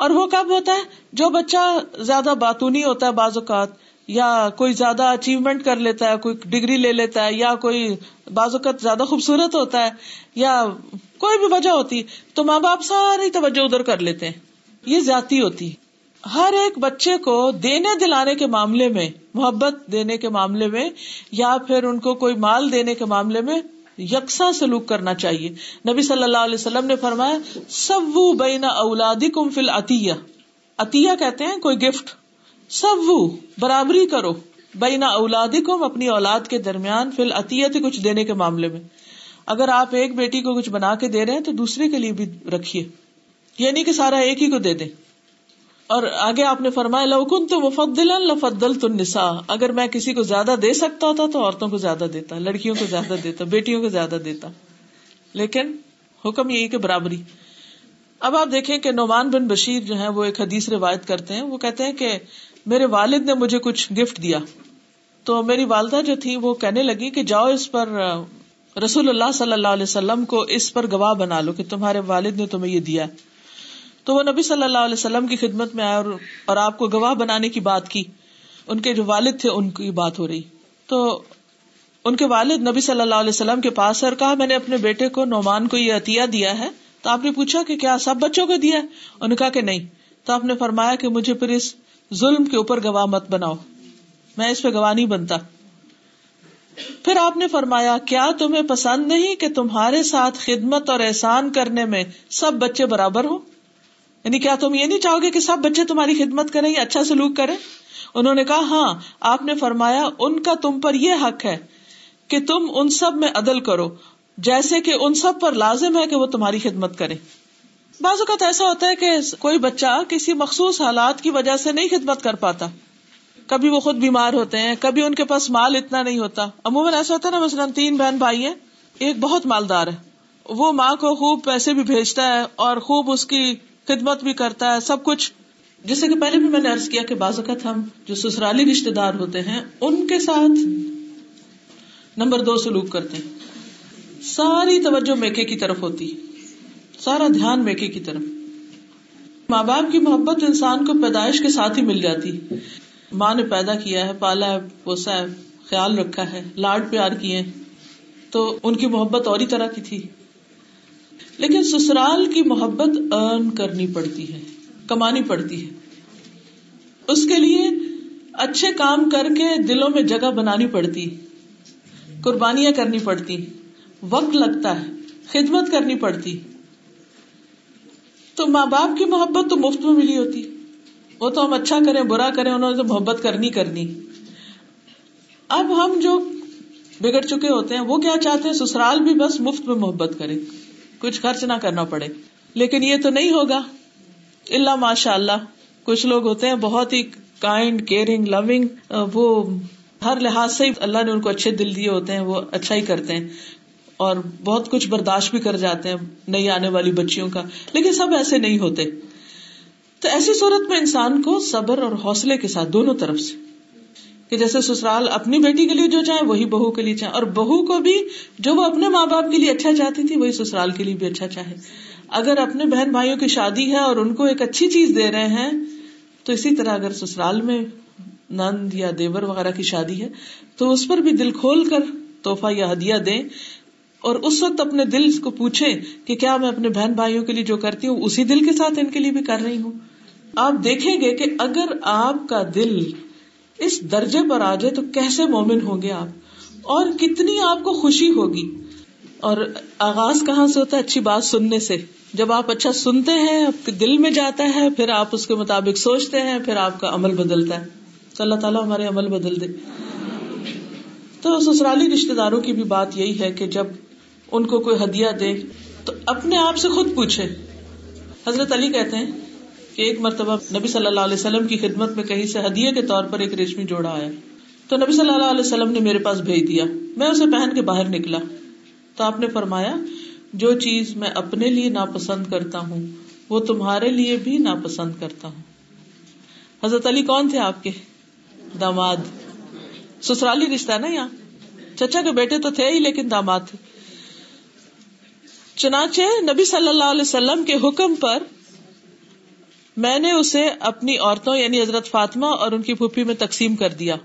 اور وہ کب ہوتا ہے؟ جو بچہ زیادہ باتونی ہوتا ہے بعض اوقات، یا کوئی زیادہ اچیومنٹ کر لیتا ہے، کوئی ڈگری لے لیتا ہے، یا کوئی بعض اوقات زیادہ خوبصورت ہوتا ہے، یا کوئی بھی وجہ ہوتی، تو ماں باپ ساری توجہ ادھر کر لیتے ہیں۔ یہ زیادتی ہوتی۔ ہر ایک بچے کو دینے دلانے کے معاملے میں، محبت دینے کے معاملے میں، یا پھر ان کو کوئی مال دینے کے معاملے میں یکساں سلوک کرنا چاہیے۔ نبی صلی اللہ علیہ وسلم نے فرمایا سب بینا اولادی کم فل عطیہ عطیہ کہتے ہیں، کوئی گفٹ سب برابری کرو۔ بینا اولادی کم اپنی اولاد کے درمیان فل عطیت کچھ دینے کے معاملے میں۔ اگر آپ ایک بیٹی کو کچھ بنا کے دے رہے ہیں، تو دوسرے کے لیے بھی رکھیے۔ یعنی کہ سارا ایک ہی کو دے دیں۔ اور آگے آپ نے فرمایا لوکن تو مفدل لفدل تو نسا اگر میں کسی کو زیادہ دے سکتا ہوتا تو عورتوں کو زیادہ دیتا، لڑکیوں کو زیادہ دیتا، بیٹیوں کو زیادہ دیتا۔ لیکن حکم یہی کہ برابری۔ اب آپ دیکھیں کہ نعمان بن بشیر جو ہے وہ ایک حدیث روایت کرتے ہیں۔ وہ کہتے ہیں کہ میرے والد نے مجھے کچھ گفٹ دیا۔ تو میری والدہ جو تھی، وہ کہنے لگی کہ جاؤ اس پر، رسول اللہ صلی اللہ علیہ وسلم کو اس پر گواہ بنا لو کہ تمہارے والد نے تمہیں یہ دیا تو وہ نبی صلی اللہ علیہ وسلم کی خدمت میں آئے اور آپ کو گواہ بنانے کی بات کی۔ ان کے جو والد تھے، ان کی بات ہو رہی۔ تو ان کے والد نبی صلی اللہ علیہ وسلم کے پاس اور کہا، میں نے اپنے بیٹے کو نعمان کو یہ عطیہ دیا ہے۔ تو آپ نے پوچھا کہ کیا سب بچوں کو دیا انہوں نے کہا کہ نہیں۔ تو آپ نے فرمایا کہ مجھے پھر اس ظلم کے اوپر گواہ مت بناؤ۔ میں اس پہ گواہ نہیں بنتا۔ پھر آپ نے فرمایا، کیا تمہیں پسند نہیں کہ تمہارے ساتھ خدمت اور احسان کرنے میں سب بچے برابر ہوں؟ یعنی کیا تم یہ نہیں چاہو گے کہ سب بچے تمہاری خدمت کریں یا اچھا سلوک کریں؟ انہوں نے کہا ہاں آپ نے فرمایا، ان کا تم پر یہ حق ہے کہ تم ان سب میں عدل کرو، جیسے کہ ان سب پر لازم ہے کہ وہ تمہاری خدمت کرے بعض اوقات ایسا ہوتا ہے کہ کوئی بچہ کسی مخصوص حالات کی وجہ سے نہیں خدمت کر پاتا۔ کبھی وہ خود بیمار ہوتے ہیں، کبھی ان کے پاس مال اتنا نہیں ہوتا۔ عموماً ایسا ہوتا ہے نا، مثلاً تین بہن بھائی ہیں، ایک بہت مالدار ہے۔ وہ ماں کو خوب پیسے بھی بھیجتا ہے اور خوب اس کی خدمت بھی کرتا ہے، سب کچھ۔ جیسے کہ پہلے بھی میں نے ارض کیا کہ بعض اوقات ہم جو سسرالی رشتے دار ہوتے ہیں، ان کے ساتھ نمبر دو سلوک کرتے ہیں۔ ساری توجہ میکے کی طرف ہوتی سارا دھیان میکے کی طرف۔ ماں باپ کی محبت انسان کو پیدائش کے ساتھ ہی مل جاتی۔ ماں نے پیدا کیا ہے، پالا ہے، پوسا ہے، خیال رکھا ہے، لاڈ پیار کیے تو ان کی محبت اور ہی طرح کی تھی۔ لیکن سسرال کی محبت ارن کرنی پڑتی ہے، کمانی پڑتی ہے۔ اس کے لیے اچھے کام کر کے دلوں میں جگہ بنانی پڑتی، قربانیاں کرنی پڑتی، وقت لگتا ہے، خدمت کرنی پڑتی۔ تو ماں باپ کی محبت تو مفت میں ملی ہوتی۔ وہ تو ہم اچھا کریں، برا کریں، انہوں نے محبت کرنی کرنی۔ اب ہم جو بگڑ چکے ہوتے ہیں، وہ کیا چاہتے ہیں؟ سسرال بھی بس مفت میں محبت کرے کچھ خرچ نہ کرنا پڑے۔ لیکن یہ تو نہیں ہوگا۔ اللہ ماشاء اللہ کچھ لوگ ہوتے ہیں بہت ہی کائنڈ کیئرنگ لونگ وہ ہر لحاظ سے اللہ نے ان کو اچھے دل دیے ہوتے ہیں، وہ اچھا ہی کرتے ہیں۔ اور بہت کچھ برداشت بھی کر جاتے ہیں نئی آنے والی بچیوں کا۔ لیکن سب ایسے نہیں ہوتے۔ تو ایسی صورت میں انسان کو صبر اور حوصلے کے ساتھ دونوں طرف سے۔ کہ جیسے سسرال اپنی بیٹی کے لیے جو چاہے وہی بہو کے لیے چاہے اور بہو کو بھی جو وہ اپنے ماں باپ کے لیے اچھا چاہتی تھی، وہی سسرال کے لیے بھی اچھا چاہے۔ اگر اپنے بہن بھائیوں کی شادی ہے اور ان کو ایک اچھی چیز دے رہے ہیں، تو اسی طرح اگر سسرال میں نند یا دیور وغیرہ کی شادی ہے، تو اس پر بھی دل کھول کر توحفہ یا ہدیہ دیں۔ اور اس وقت اپنے دل کو پوچھے کہ کیا میں اپنے بہن بھائیوں کے لیے جو کرتی ہوں، اسی دل کے ساتھ ان کے لیے بھی کر رہی ہوں۔ آپ دیکھیں گے کہ اگر آپ کا دل اس درجے پر آ جائے تو کیسے مومن ہوں گے آپ؟ اور کتنی آپ کو خوشی ہوگی؟ اور آغاز کہاں سے ہوتا ہے؟ اچھی بات سننے سے۔ جب آپ اچھا سنتے ہیں، آپ کے دل میں جاتا ہے، پھر آپ اس کے مطابق سوچتے ہیں، پھر آپ کا عمل بدلتا ہے۔ تو اللہ تعالیٰ ہمارے عمل بدل دے۔ تو سسرالی رشتے داروں کی بھی بات یہی ہے کہ جب ان کو کوئی ہدیہ دے، تو اپنے آپ سے خود پوچھے۔ حضرت علی کہتے ہیں کہ ایک مرتبہ نبی صلی اللہ علیہ وسلم کی خدمت میں کہیں سے ہدیے کے طور پر ایک ریشمی جوڑا آیا۔ تو نبی صلی اللہ علیہ وسلم نے میرے پاس بھیج دیا۔ میں اسے پہن کے باہر نکلا۔ تو آپ نے فرمایا، جو چیز میں اپنے لیے ناپسند کرتا ہوں، وہ تمہارے لیے بھی ناپسند کرتا ہوں۔ حضرت علی کون تھے آپ کے؟ داماد۔ سسرالی رشتہ نا یہاں؟ چچا کے بیٹے تو تھے ہی، لیکن داماد تھے۔ چنانچہ نبی صلی اللہ علیہ وسلم کے حکم پر میں نے اسے اپنی عورتوں یعنی حضرت فاطمہ اور ان کی پھوپھی میں تقسیم کر دیا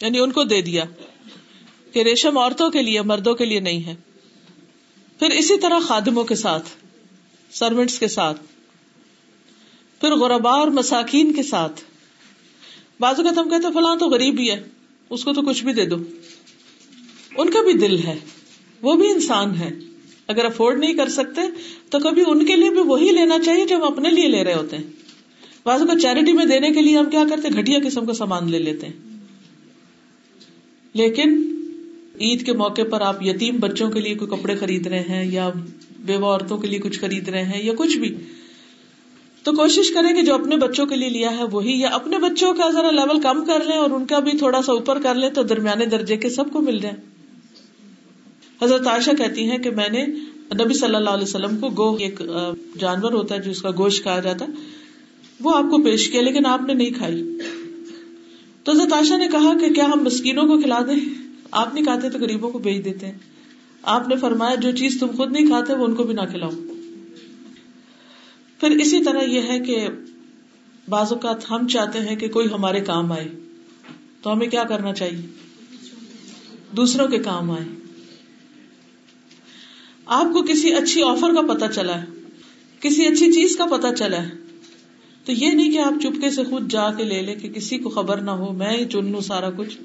یعنی ان کو دے دیا کہ ریشم عورتوں کے لیے، مردوں کے لیے نہیں ہے۔ پھر اسی طرح خادموں کے ساتھ سروینٹس کے ساتھ، پھر غربا اور مساکین کے ساتھ۔ بازو کا تم کہتے فلاں تو غریب ہی ہے، اس کو تو کچھ بھی دے دو۔ ان کا بھی دل ہے، وہ بھی انسان ہے۔ اگر افورڈ نہیں کر سکتے، تو کبھی ان کے لیے بھی وہی لینا چاہیے جو ہم اپنے لیے لے رہے ہوتے ہیں۔ بعض کو چیریٹی میں دینے کے لیے ہم کیا کرتے، گھٹیا قسم کا سامان لے لیتے ہیں۔ لیکن عید کے موقع پر آپ یتیم بچوں کے لیے کوئی کپڑے خرید رہے ہیں یا بیوہ عورتوں کے لیے کچھ خرید رہے ہیں یا کچھ بھی، تو کوشش کریں کہ جو اپنے بچوں کے لیے لیا ہے وہی، یا اپنے بچوں کا ذرا لیول کم کر لیں اور ان کا بھی تھوڑا سا اوپر کر لیں تو درمیانے درجے کے سب کو مل جائے حضرت عائشہ کہتی ہیں کہ میں نے نبی صلی اللہ علیہ وسلم کو گو ایک جانور ہوتا ہے جس کا گوشت کہا جاتا ہے وہ آپ کو پیش کیا، لیکن آپ نے نہیں کھائی۔ تو حضرت عائشہ نے کہا کہ کیا ہم مسکینوں کو کھلا دیں؟ آپ نہیں کھاتے تو غریبوں کو بھیج دیتے ہیں۔ آپ نے فرمایا، جو چیز تم خود نہیں کھاتے، وہ ان کو بھی نہ کھلاؤ۔ پھر اسی طرح یہ ہے کہ بعض اوقات ہم چاہتے ہیں کہ کوئی ہمارے کام آئے۔ تو ہمیں کیا کرنا چاہیے؟ دوسروں کے کام آئے۔ آپ کو کسی اچھی آفر کا پتا چلا ہے، کسی اچھی چیز کا پتا چلا ہے۔ تو یہ نہیں کہ آپ چپکے سے خود جا کے لے لیں کہ کسی کو خبر نہ ہو، میں ہی چن لوں سارا کچھ۔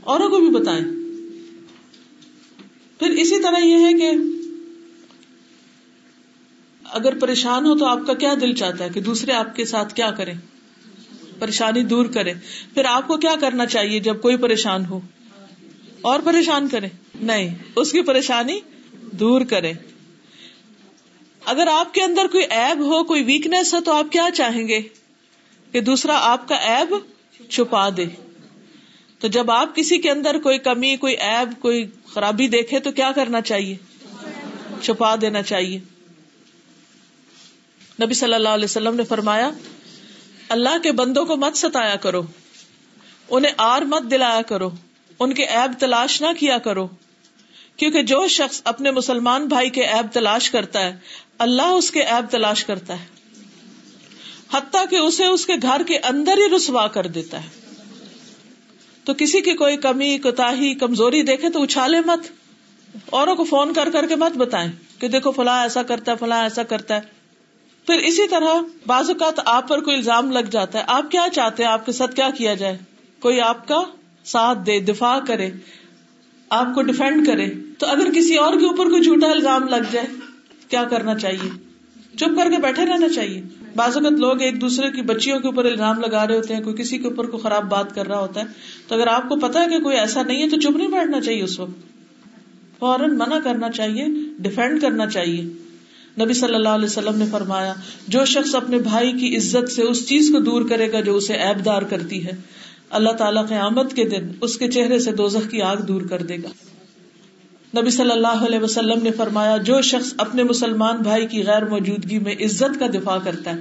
اوروں کو بھی بتائیں۔ پھر اسی طرح یہ ہے کہ اگر پریشان ہو تو آپ کا کیا دل چاہتا ہے کہ دوسرے آپ کے ساتھ کیا کریں؟ پریشانی دور کرے پھر آپ کو کیا کرنا چاہیے جب کوئی پریشان ہو؟ اور پریشان کرے نہیں، اس کی پریشانی دور کرے اگر آپ کے اندر کوئی ایب ہو، کوئی ویکنیس ہو، تو آپ کیا چاہیں گے؟ کہ دوسرا آپ کا ایب چھپا دے۔ تو جب آپ کسی کے اندر کوئی کمی، کوئی ایب کوئی خرابی دیکھے، تو کیا کرنا چاہیے؟ چھپا دینا چاہیے۔ نبی صلی اللہ علیہ وسلم نے فرمایا، اللہ کے بندوں کو مت ستایا کرو۔ انہیں آر مت دلایا کرو۔ ان کے ایب تلاش نہ کیا کرو۔ کیونکہ جو شخص اپنے مسلمان بھائی کے ایب تلاش کرتا ہے، اللہ اس کے ایب تلاش کرتا ہے۔ حتیٰ کہ اسے اس کے گھر کے اندر ہی رسوا کر دیتا ہے۔ تو کسی کی کوئی کمی کوتا کمزوری دیکھے تو اچھالے مت۔ اوروں کو فون کر کر کے مت بتائیں کہ دیکھو فلاں ایسا کرتا ہے، فلاں ایسا کرتا ہے۔ پھر اسی طرح بعض اوقات آپ پر کوئی الزام لگ جاتا ہے، آپ کیا چاہتے ہیں؟ آپ کے ساتھ کیا کیا جائے؟ کوئی آپ کا ساتھ دے، دفاع کرے۔ آپ کو ڈیفینڈ کرے تو اگر کسی اور کے اوپر کوئی جھوٹا الزام لگ جائے، کیا کرنا چاہیے؟ چپ کر کے بیٹھے رہنا چاہیے۔ بعض اوقات لوگ ایک دوسرے کی بچیوں کے اوپر الزام لگا رہے ہوتے ہیں، کوئی کسی کے اوپر کوئی خراب بات کر رہا ہوتا ہے۔ تو اگر آپ کو پتا ہے کہ کوئی ایسا نہیں ہے تو چپ نہیں بیٹھنا چاہیے اس وقت۔ فوراً منع کرنا چاہیے ڈیفینڈ کرنا چاہیے۔ نبی صلی اللہ علیہ وسلم نے فرمایا، جو شخص اپنے بھائی کی عزت سے اس چیز کو دور کرے گا جو اسے ایب دار کرتی ہے اللہ تعالیٰ قیامت کے دن اس کے چہرے سے دوزخ کی آگ دور کر دے گا۔ نبی صلی اللہ علیہ وسلم نے فرمایا، جو شخص اپنے مسلمان بھائی کی غیر موجودگی میں عزت کا دفاع کرتا ہے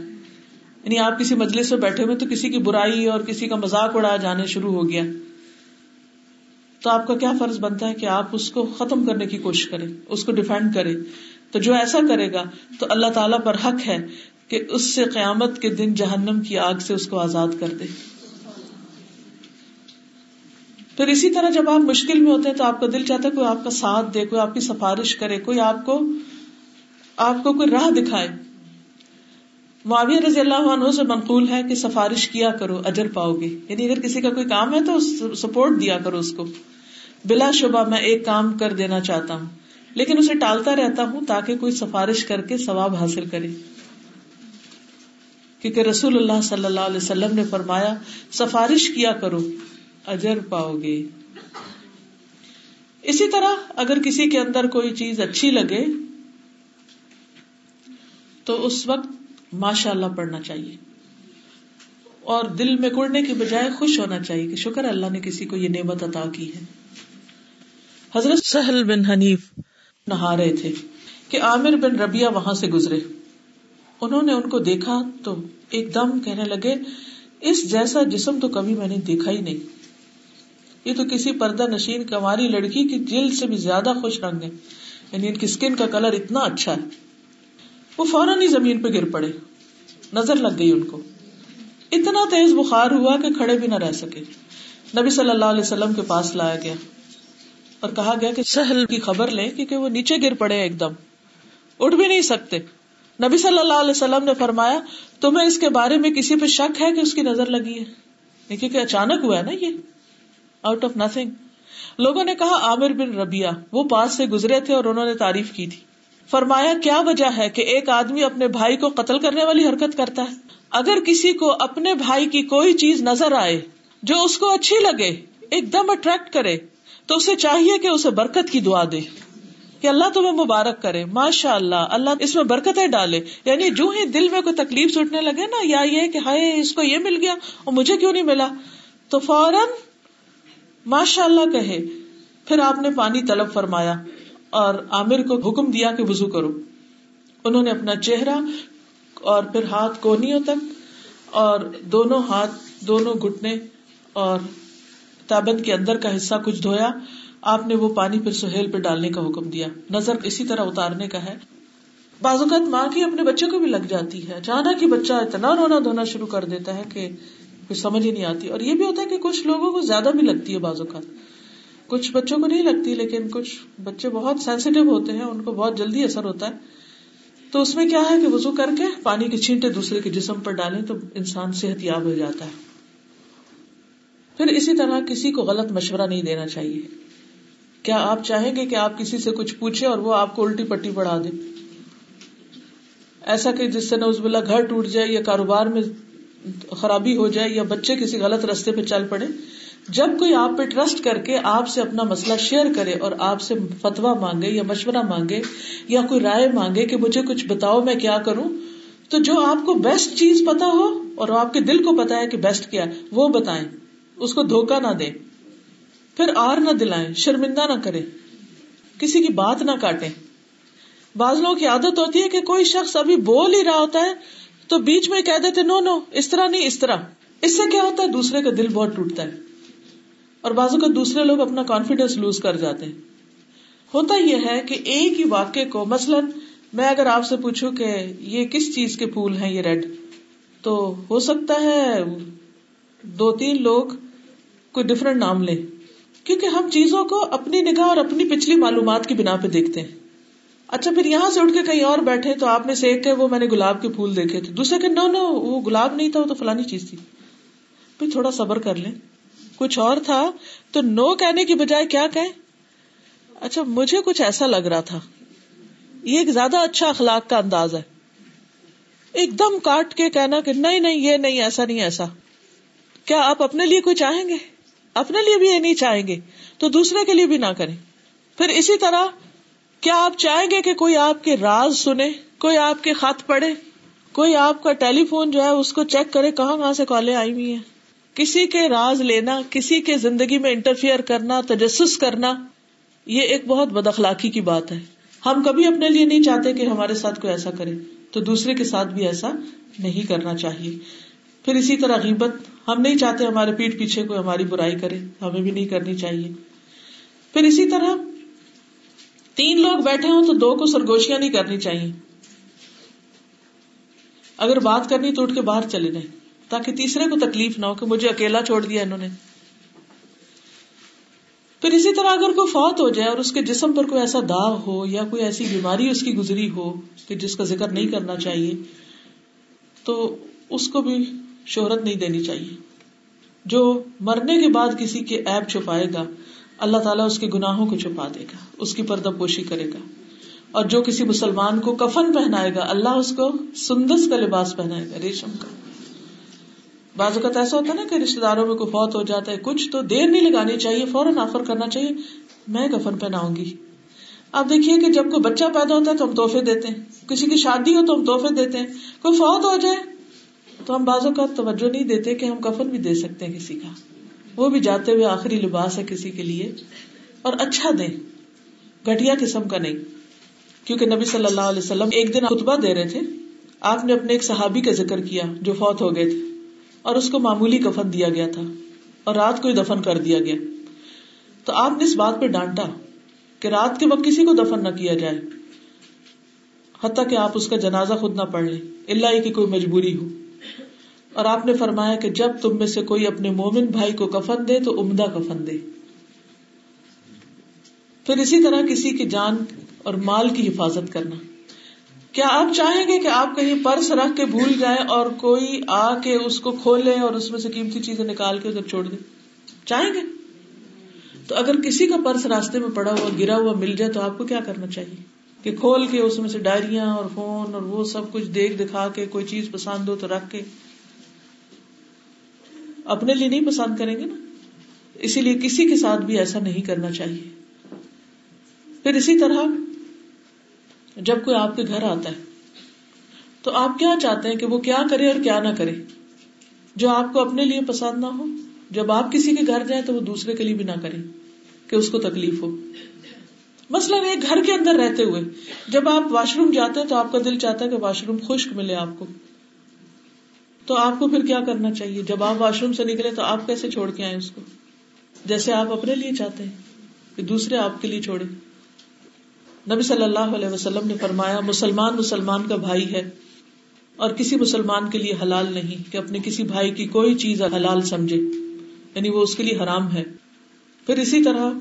یعنی آپ کسی مجلس میں بیٹھے ہوئے تو کسی کی برائی اور کسی کا مذاق اڑایا جانے شروع ہو گیا۔ تو آپ کا کیا فرض بنتا ہے کہ آپ اس کو ختم کرنے کی کوشش کریں، اس کو ڈیفینڈ کرے تو جو ایسا کرے گا، تو اللہ تعالیٰ پر حق ہے کہ اس سے قیامت کے دن جہنم کی آگ سے اس کو آزاد کر دے۔ پھر اسی طرح جب آپ مشکل میں ہوتے ہیں تو آپ کا دل چاہتا ہے کوئی آپ کا ساتھ دے، کوئی آپ کی سفارش کرے، کوئی آپ کو آپ کو کوئی راہ دکھائے۔ معاویہ رضی اللہ عنہ سے منقول ہے کہ سفارش کیا کرو، اجر پاؤ گے۔ یعنی اگر کسی کا کوئی کام ہے تو سپورٹ دیا کرو اس کو۔ بلا شبہ میں ایک کام کر دینا چاہتا ہوں، لیکن اسے ٹالتا رہتا ہوں تاکہ کوئی سفارش کر کے ثواب حاصل کرے۔ کیونکہ رسول اللہ صلی اللہ علیہ وسلم نے فرمایا، سفارش کیا کرو۔ اجر پاؤ گے اسی طرح اگر کسی کے اندر کوئی چیز اچھی لگے، تو اس وقت ماشاء اللہ پڑھنا چاہیے۔ اور دل میں کڑنے کی بجائے خوش ہونا چاہیے کہ شکر اللہ نے کسی کو یہ نعمت عطا کی ہے۔ حضرت سہل بن حنیف نہا رہے تھے کہ عامر بن ربیا وہاں سے گزرے۔ انہوں نے ان کو دیکھا تو ایک دم کہنے لگے، اس جیسا جسم تو کبھی میں نے دیکھا ہی نہیں۔ یہ تو کسی پردہ نشین کماری لڑکی کی جلد سے بھی زیادہ خوش رنگ ہے یعنی ان کی اسکن کا کلر اتنا اچھا ہے۔ وہ فوراً ہی زمین پہ گر پڑے۔ نظر لگ گئی ان کو۔ اتنا تیز بخار ہوا کہ کھڑے بھی نہ رہ سکے۔ نبی صلی اللہ علیہ وسلم کے پاس لایا گیا اور کہا گیا کہ سہل کی خبر لیں کیونکہ وہ نیچے گر پڑے ایک دم۔ اٹھ بھی نہیں سکتے۔ نبی صلی اللہ علیہ وسلم نے فرمایا، تمہیں اس کے بارے میں کسی پہ شک ہے کہ اس کی نظر لگی ہے؟ کیونکہ اچانک ہوا ہے نا یہ۔ آؤٹ آف نتنگ لوگوں نے کہا، عامر بن ربیا وہ پاس سے گزرے تھے اور انہوں نے تعریف کی تھی۔ فرمایا، کیا وجہ ہے کہ ایک آدمی اپنے بھائی کو قتل کرنے والی حرکت کرتا ہے؟ اگر کسی کو اپنے بھائی کی کوئی چیز نظر آئے، جو اس کو اچھی لگے، ایک دم اٹریکٹ کرے، تو اسے چاہیے کہ اسے برکت کی دعا دے۔ کہ اللہ تمہیں مبارک کرے۔ ماشاء اللہ اللہ اس میں برکتیں ڈالے۔ یعنی جو ہی دل میں کوئی تکلیف سوٹنے لگے نا، یا یہ کہ ہائے، اس کو یہ مل گیا اور مجھے کیوں نہیں ملا؟ تو فوراً ماشاء اللہ کہے، پھر آپ نے پانی طلب فرمایا اور عامر کو حکم دیا کہ وزو کرو۔ انہوں نے اپنا چہرہ اور پھر ہاتھ کونیوں تک اور دونوں ہاتھ دونوں گٹنے اور تابند کے اندر کا حصہ کچھ دھویا۔ آپ نے وہ پانی پھر سہیل پہ ڈالنے کا حکم دیا۔ نظر اسی طرح اتارنے کا ہے۔ بعض اوقات ماں کی اپنے بچے کو بھی لگ جاتی ہے۔ اچانک ہی بچہ اتنا رونا دھونا شروع کر دیتا ہے کہ کچھ سمجھ ہی نہیں آتی۔ اور یہ بھی ہوتا ہے کہ کچھ لوگوں کو زیادہ بھی لگتی ہے بعض اوقات۔ کچھ بچوں کو نہیں لگتی، لیکن کچھ بچے بہت سینسیٹیو ہوتے ہیں، ان کو بہت جلدی اثر ہوتا ہے۔ تو اس میں کیا ہے کہ وزو کر کے پانی کے چھینٹے دوسرے کے جسم پر ڈالیں تو انسان صحت یاب ہو جاتا ہے۔ پھر اسی طرح کسی کو غلط مشورہ نہیں دینا چاہیے۔ کیا آپ چاہیں گے کہ آپ کسی سے کچھ پوچھے اور وہ آپ کو الٹی پٹی پڑھا دے؟ ایسا کہ جس سے نوز بلا گھر ٹوٹ جائے یا کاروبار میں خرابی ہو جائے یا بچے کسی غلط رستے پہ چل پڑے، جب کوئی آپ پہ ٹرسٹ کر کے آپ سے اپنا مسئلہ شیئر کرے اور آپ سے فتوا مانگے یا مشورہ مانگے یا کوئی رائے مانگے کہ مجھے کچھ بتاؤ میں کیا کروں، تو جو آپ کو بیسٹ چیز پتا ہو اور آپ کے دل کو پتا ہے کہ بیسٹ کیا ہے، وہ بتائیں۔ اس کو دھوکا نہ دے پھر آر نہ دلائیں، شرمندہ نہ کرے کسی کی بات نہ کاٹے بعض لوگوں کی عادت ہوتی ہے کہ کوئی شخص ابھی بول ہی رہا ہوتا ہے تو بیچ میں کہہ دیتے نو نو اس طرح نہیں، اس طرح. اس سے کیا ہوتا ہے، دوسرے کا دل بہت ٹوٹتا ہے اور بازو کا دوسرے لوگ اپنا کانفیڈینس لوز کر جاتے ہیں۔ ہوتا یہ ہے کہ ایک ہی واقعے کو، مثلاً میں اگر آپ سے پوچھوں کہ یہ کس چیز کے پھول ہیں، یہ ریڈ، تو ہو سکتا ہے دو تین لوگ کوئی ڈفرنٹ نام لے کیونکہ ہم چیزوں کو اپنی نگاہ اور اپنی پچھلی معلومات کی بنا پہ دیکھتے ہیں۔ اچھا پھر یہاں سے اٹھ کے کہیں اور بیٹھے تو آپ نے سے ایک وہ میں نے گلاب کے پھول دیکھے تھے۔ دوسرے کہ نو نو، وہ گلاب نہیں تھا، وہ تو فلانی چیز تھی۔ پھر تھوڑا صبر کر لیں۔ کچھ اور تھا، تو نو کہنے کی بجائے کیا کہیں؟ اچھا مجھے کچھ ایسا لگ رہا تھا۔ یہ ایک زیادہ اچھا اخلاق کا انداز ہے۔ ایک دم کاٹ کے کہنا کہ نہیں نہیں، یہ نہیں، ایسا نہیں، ایسا۔ کیا آپ اپنے لیے کوئی چاہیں گے؟ اپنے لیے بھی یہ نہیں چاہیں گے۔ تو دوسرے کے لیے بھی نہ کریں۔ پھر اسی طرح کیا آپ چاہیں گے کہ کوئی آپ کے راز سنے؟ کوئی آپ کے خط پڑھے؟ کوئی آپ کا ٹیلی فون جو ہے اس کو چیک کرے کہاں کہاں سے کالیں آئی ہوئی ہیں؟ کسی کے راز لینا، کسی کے زندگی میں انٹرفیئر کرنا، تجسس کرنا، یہ ایک بہت بد اخلاقی کی بات ہے۔ ہم کبھی اپنے لیے نہیں چاہتے کہ ہمارے ساتھ کوئی ایسا کرے، تو دوسرے کے ساتھ بھی ایسا نہیں کرنا چاہیے۔ پھر اسی طرح غیبت، ہم نہیں چاہتے ہمارے پیٹ پیچھے کوئی ہماری برائی کرے، ہمیں بھی نہیں کرنی چاہیے۔ پھر اسی طرح تین لوگ بیٹھے ہوں تو دو کو سرگوشیاں نہیں کرنی چاہیے۔ اگر بات کرنی تو اٹھ کے باہر چلے جائیں، تاکہ تیسرے کو تکلیف نہ ہو کہ مجھے اکیلا چھوڑ دیا انہوں نے۔ پھر اسی طرح اگر کوئی فوت ہو جائے اور اس کے جسم پر کوئی ایسا داغ ہو یا کوئی ایسی بیماری اس کی گزری ہو کہ جس کا ذکر نہیں کرنا چاہیے، تو اس کو بھی شہرت نہیں دینی چاہیے۔ جو مرنے کے بعد کسی کے ایپ چھپائے گا اللہ تعالیٰ اس کے گناہوں کو چھپا دے گا، اس کی پردہ پوشی کرے گا۔ اور جو کسی مسلمان کو کفن پہنائے گا، اللہ اس کو سندس کا لباس پہنائے گا، ریشم کا۔ بعض اوقات ایسا ہوتا ہے نا کہ رشتے داروں میں کوئی فوت ہو جاتا ہے، کچھ تو دیر نہیں لگانی چاہیے، فوراً آفر کرنا چاہیے، میں کفن پہناؤں گی۔ آپ دیکھیے کہ جب کوئی بچہ پیدا ہوتا ہے تو ہم تحفے دیتے ہیں، کسی کی شادی ہو تو ہم تحفے دیتے ہیں، کوئی فوت ہو جائے تو ہم بازو کا توجہ نہیں دیتے کہ ہم کفن بھی دے سکتے ہیں کسی کا۔ وہ بھی جاتے ہوئے آخری لباس ہے کسی کے لیے اور اچھا دیں گٹیا قسم کا نہیں۔ کیونکہ نبی صلی اللہ علیہ وسلم ایک دن خطبہ دے رہے تھے۔ آپ نے اپنے ایک صحابی کا ذکر کیا جو فوت ہو گئے تھے اور اس کو معمولی کفن دیا گیا تھا اور رات کو ہی دفن کر دیا گیا۔ تو آپ نے اس بات پہ ڈانٹا کہ رات کے وقت کسی کو دفن نہ کیا جائے۔ حتیٰ کہ آپ اس کا جنازہ خود نہ پڑھ لیں۔ اللہ کی کوئی مجبوری ہو۔ اور آپ نے فرمایا کہ جب تم میں سے کوئی اپنے مومن بھائی کو کفن دے تو عمدہ کفن دے۔ پھر اسی طرح کسی کی جان اور مال کی حفاظت کرنا۔ کیا آپ چاہیں گے کہ آپ کہیں پرس رکھ کے بھول جائیں اور کوئی آ کے اس کو کھولے اور اس میں سے قیمتی چیزیں نکال کے ادھر چھوڑ دے؟ چاہیں گے؟ تو اگر کسی کا پرس راستے میں پڑا ہوا، گرا ہوا مل جائے تو آپ کو کیا کرنا چاہیے؟ کہ کھول کے اس میں سے ڈائریاں اور فون اور وہ سب کچھ دیکھ دکھا کے کوئی چیز پسند ہو تو رکھ کے اپنے لیے نہیں پسند کریں گے نا۔ اسی لیے کسی کے ساتھ بھی ایسا نہیں کرنا چاہیے۔ پھر اسی طرح جب کوئی آپ کے گھر آتا ہے، تو آپ کیا چاہتے ہیں کہ وہ کیا کرے اور کیا نہ کرے؟ جو آپ کو اپنے لیے پسند نہ ہو، جب آپ کسی کے گھر جائیں تو وہ دوسرے کے لیے بھی نہ کرے کہ اس کو تکلیف ہو۔ مثلاً ایک گھر کے اندر رہتے ہوئے جب آپ واش روم جاتے ہیں تو آپ کا دل چاہتا ہے کہ واش روم خشک ملے آپ کو۔ تو آپ کو پھر کیا کرنا چاہیے؟ جب آپ واش روم سے نکلے تو آپ کیسے چھوڑ کے آئے اس کو؟ جیسے آپ اپنے لیے چاہتے ہیں کہ دوسرے آپ کے لیے چھوڑے۔ نبی صلی اللہ علیہ وسلم نے فرمایا، مسلمان مسلمان کا بھائی ہے اور کسی مسلمان کے لیے حلال نہیں کہ اپنے کسی بھائی کی کوئی چیز حلال سمجھے یعنی وہ اس کے لیے حرام ہے۔ پھر اسی طرح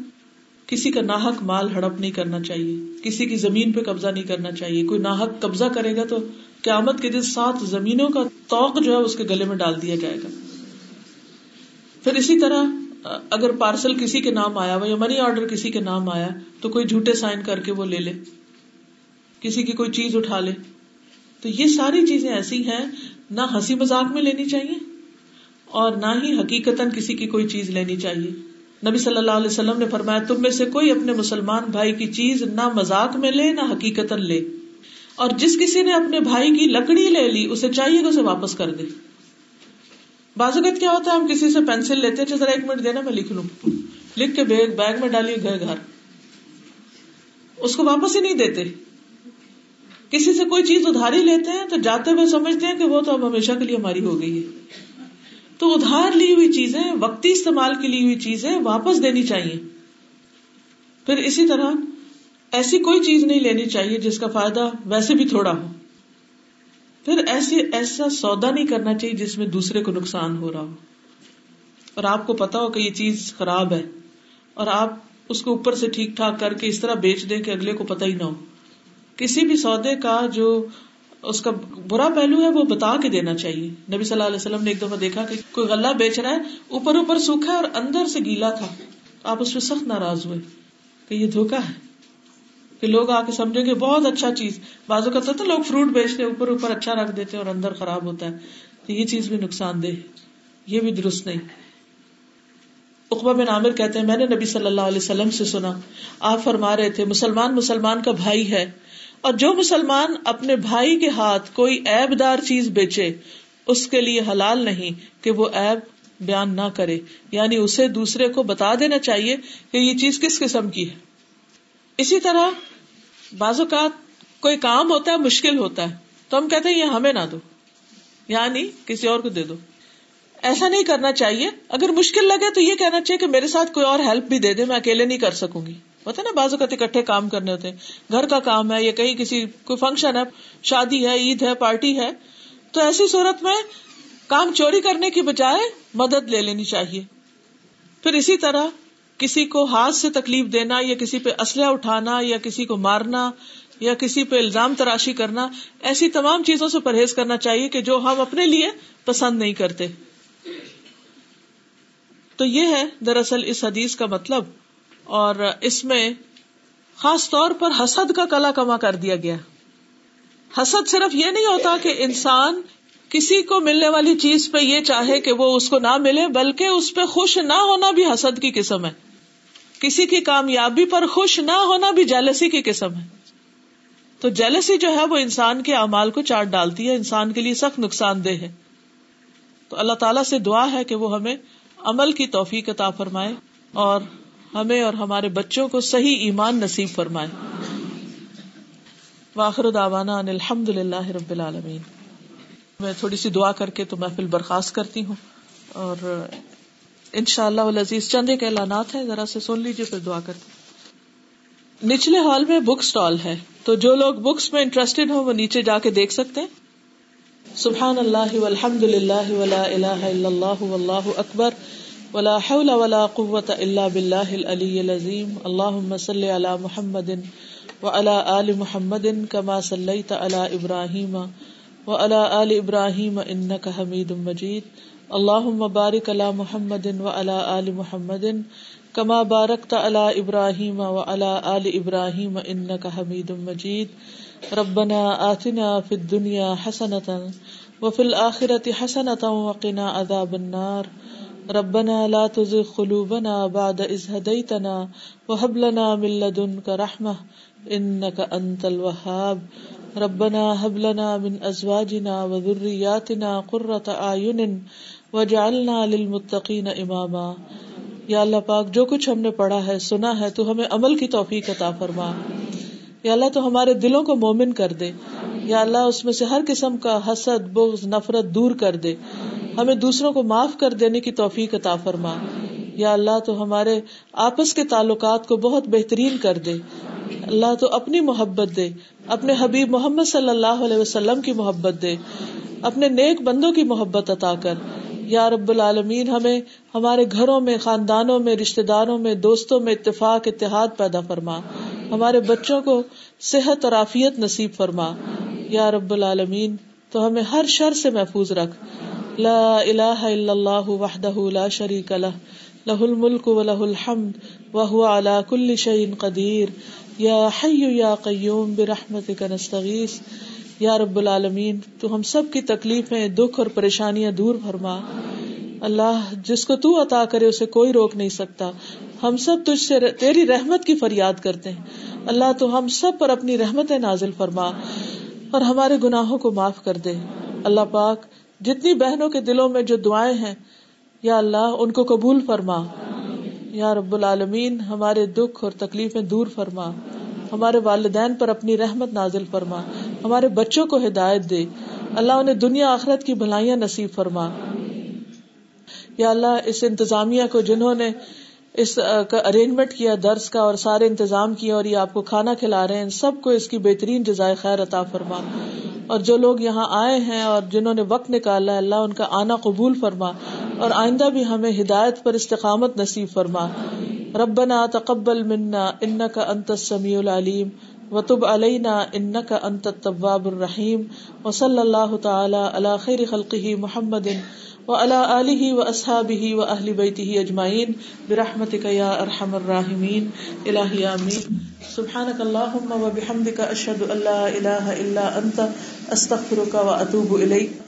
کسی کا ناحک مال ہڑپ نہیں کرنا چاہیے، کسی کی زمین پہ قبضہ نہیں کرنا چاہیے۔ کوئی ناحک قبضہ کرے گا تو قیامت کے دن سات زمینوں کا توق جو ہے اس کے گلے میں ڈال دیا جائے گا۔ پھر اسی طرح، اگر پارسل کسی کے نام آیا ہوا یا منی آرڈر کسی کے نام آیا، تو کوئی جھوٹے سائن کر کے وہ لے لے، کسی کی کوئی چیز اٹھا لے۔ تو یہ ساری چیزیں ایسی ہیں، نہ ہنسی مزاق میں لینی چاہیے، اور نہ ہی حقیقت کسی کی کوئی چیز لینی چاہیے۔ نبی صلی اللہ علیہ وسلم نے فرمایا، تم میں سے کوئی اپنے مسلمان بھائی کی چیز نہ مزاق میں لے، نہ حقیقت لے۔ اور جس کسی نے اپنے بھائی کی لکڑی لے لی، اسے چاہیے کہ اسے واپس کر دے۔ بازوقت کیا ہوتا ہے، ہم کسی سے پینسل لیتے ہیں اچھا ذرا ایک منٹ دینا، میں لکھ لوں۔ لکھ کے بیگ بیگ میں ڈالیے گھر گھر۔ اس کو واپس ہی نہیں دیتے۔ کسی سے کوئی چیز ادھاری لیتے ہیں، تو جاتے ہوئے سمجھتے ہیں کہ وہ تو اب ہمیشہ کے لیے ہماری ہو گئی ہے۔ تو ادھار لی ہوئی چیزیں، وقتی استعمال کی لی ہوئی چیزیں واپس دینی چاہیے۔ پھر اسی طرح ایسی کوئی چیز نہیں لینی چاہیے جس کا فائدہ ویسے بھی تھوڑا ہو۔ پھر ایسے ایسا سودا نہیں کرنا چاہیے جس میں دوسرے کو نقصان ہو رہا ہو۔ اور آپ کو پتا ہو کہ یہ چیز خراب ہے اور آپ اس کو اوپر سے ٹھیک ٹھاک کر کے اس طرح بیچ دیں کہ اگلے کو پتا ہی نہ ہو۔ کسی بھی سودے کا جو اس کا برا پہلو ہے وہ بتا کے دینا چاہیے۔ نبی صلی اللہ علیہ وسلم نے ایک دفعہ دیکھا کہ کوئی غلہ بیچ رہا ہے، اوپر اوپر سوکھا ہے اور اندر سے گیلا تھا۔ آپ اس پہ سخت ناراض ہوئے کہ یہ دھوکا ہے۔ کہ لوگ آ کے سمجھیں گے بہت اچھا چیز، بازو کا تو لوگ فروٹ بیچتے اوپر اوپر اچھا رکھ دیتے اور اندر خراب ہوتا ہے۔ تو یہ چیز بھی نقصان دہ یہ بھی درست نہیں۔ اقبا بن عامر کہتے ہیں، میں نے نبی صلی اللہ علیہ وسلم سے سنا۔ آپ فرما رہے تھے، مسلمان مسلمان کا بھائی ہے۔ اور جو مسلمان اپنے بھائی کے ہاتھ کوئی ایب دار چیز بیچے، اس کے لیے حلال نہیں کہ وہ ایب بیان نہ کرے۔ یعنی اسے دوسرے کو بتا دینا چاہیے کہ یہ چیز کس قسم کی ہے۔ اسی طرح بعض اوقات کوئی کام ہوتا ہے، مشکل ہوتا ہے، تو ہم کہتے ہیں، یہ ہمیں نہ دو یعنی کسی اور کو دے دو۔ ایسا نہیں کرنا چاہیے۔ اگر مشکل لگے تو یہ کہنا چاہیے کہ میرے ساتھ کوئی اور ہیلپ بھی دے دے، میں اکیلے نہیں کر سکوں گی۔ ہوتا نا بازو اوقات اکٹھے کام کرنے ہوتے ہیں۔ گھر کا کام ہے، یا کہیں کسی، کوئی فنکشن ہے، شادی ہے، عید ہے پارٹی ہے، تو ایسی صورت میں کام چوری کرنے کی بجائے مدد لے لینی چاہیے۔ پھر اسی طرح کسی کو ہاتھ سے تکلیف دینا یا کسی پہ اسلحہ اٹھانا یا کسی کو مارنا یا کسی پہ الزام تراشی کرنا، ایسی تمام چیزوں سے پرہیز کرنا چاہیے کہ جو ہم اپنے لیے پسند نہیں کرتے۔ تو یہ ہے دراصل اس حدیث کا مطلب اور اس میں خاص طور پر حسد کا کلا کما کر دیا گیا۔ حسد صرف یہ نہیں ہوتا کہ انسان کسی کو ملنے والی چیز پہ یہ چاہے کہ وہ اس کو نہ ملے، بلکہ اس پہ خوش نہ ہونا بھی حسد کی قسم ہے۔ کسی کی کامیابی پر خوش نہ ہونا بھی جیلسی کی قسم ہے۔ تو جیلسی جو ہے وہ انسان کے امال کو چاٹ ڈالتی ہے، انسان کے لیے سخت نقصان دہ ہے۔ تو اللہ تعالیٰ سے دعا ہے کہ وہ ہمیں عمل کی توفیق عطا فرمائے اور ہمیں اور ہمارے بچوں کو صحیح ایمان نصیب فرمائے۔ واخر داوانا الحمد للہ رب العالمین۔ میں تھوڑی سی دعا کر کے تو محفل برخاست کرتی ہوں اور ان شاء اللہ عزیز چندے کے اعلانات ہیں، ذرا سے سن لیجیے پھر دعا کرتے نچلے ہال میں بک اسٹال ہے، تو جو لوگ بکس میں انٹرسٹیڈ ہوں، وہ نیچے جا کے دیکھ سکتے ہیں۔ سبحان اللہ والحمد للہ ولا الہ الا اللہ واللہ اکبر، ولا حول ولا قوة الا باللہ العلی العظیم۔ اللہم صلی علی محمد وعلى آل محمد كما صلیت علی ابراہیم وعلى آل ابراہیم انک حمید مجید۔ اللہم بارک علی محمد وعلى آل محمد کما بارک علی ابراہیم و علی آل ابراہیم انک حمید مجید. ربنا آتنا فی الدنیا حسنتا وفی الآخرة حسنتا وقنا عذاب النار. ربنا لا تزغ قلوبنا بعد اذ هديتنا وهب لنا من لدنك رحمة انك انت الوهاب ربنا هب لنا من ازواجنا وذرياتنا قرة اعين واجعلنا للمتقين اماما یا اللہ پاک، جو کچھ ہم نے پڑھا ہے، سنا ہے، تو ہمیں عمل کی توفیق عطا فرما۔ یا اللہ، تو ہمارے دلوں کو مومن کر دے۔ یا اللہ، اس میں سے ہر قسم کا حسد، بغض، نفرت دور کر دے۔ ہمیں دوسروں کو معاف کر دینے کی توفیق عطا فرما۔ یا اللہ، تو ہمارے آپس کے تعلقات کو بہت بہترین کر دے۔ اللہ، تو اپنی محبت دے۔ اپنے حبیب محمد صلی اللہ علیہ وسلم کی محبت دے۔ اپنے نیک بندوں کی محبت عطا کر۔ یا رب العالمین، ہمیں ہمارے گھروں میں، خاندانوں میں رشتے داروں میں، دوستوں میں اتفاق، اتحاد پیدا فرما۔ ہمارے بچوں کو صحت اور عافیت نصیب فرما۔ یا رب العالمین، تو ہمیں ہر شر سے محفوظ رکھ۔ لا الہ الا اللہ وحدہ لا شریک لہ۔ لہ الملک و لہ الحمد وهو على كل شيء قدیر۔ یا حی یا قیوم، برحمتک نستغیث۔ یا رب العالمین، تو ہم سب کی تکلیفیں، دکھ اور پریشانیاں دور فرما۔ اللہ، جس کو تو عطا کرے، اسے کوئی روک نہیں سکتا۔ ہم سب تجھ سے تیری رحمت کی فریاد کرتے ہیں۔ اللہ، تو ہم سب پر اپنی رحمت نازل فرما اور ہمارے گناہوں کو معاف کر دے۔ اللہ پاک، جتنی بہنوں کے دلوں میں جو دعائیں ہیں، یا اللہ، ان کو قبول فرما۔ یا رب العالمین، ہمارے دکھ اور تکلیفیں دور فرما۔ ہمارے والدین پر اپنی رحمت نازل فرما، ہمارے بچوں کو ہدایت دے۔ اللہ انہیں دنیا آخرت کی بھلائیاں نصیب فرما۔ یا اللہ، اس انتظامیہ کو جنہوں نے اس کا ارینجمنٹ کیا، درس کا اور سارے انتظام کیا اور یہ آپ کو کھانا کھلا رہے ہیں سب کو اس کی بہترین جزائے خیر عطا فرما۔ اور جو لوگ یہاں آئے ہیں اور جنہوں نے وقت نکالا ہے، اللہ ان کا آنا قبول فرما۔ اور آئندہ بھی ہمیں ہدایت پر استقامت نصیب فرما۔ ربنا تقبل منا انك انت السميع العليم وتب علينا انك انت التواب الرحيم وصلى الله تعالى على خير خلقه محمد وعلى اله واصحابه واهل بيته اجمعين برحمتك يا ارحم الراحمين الهي امين سبحانك اللهم وبحمدك اشهد ان لا اله الا انت استغفرك واتوب اليك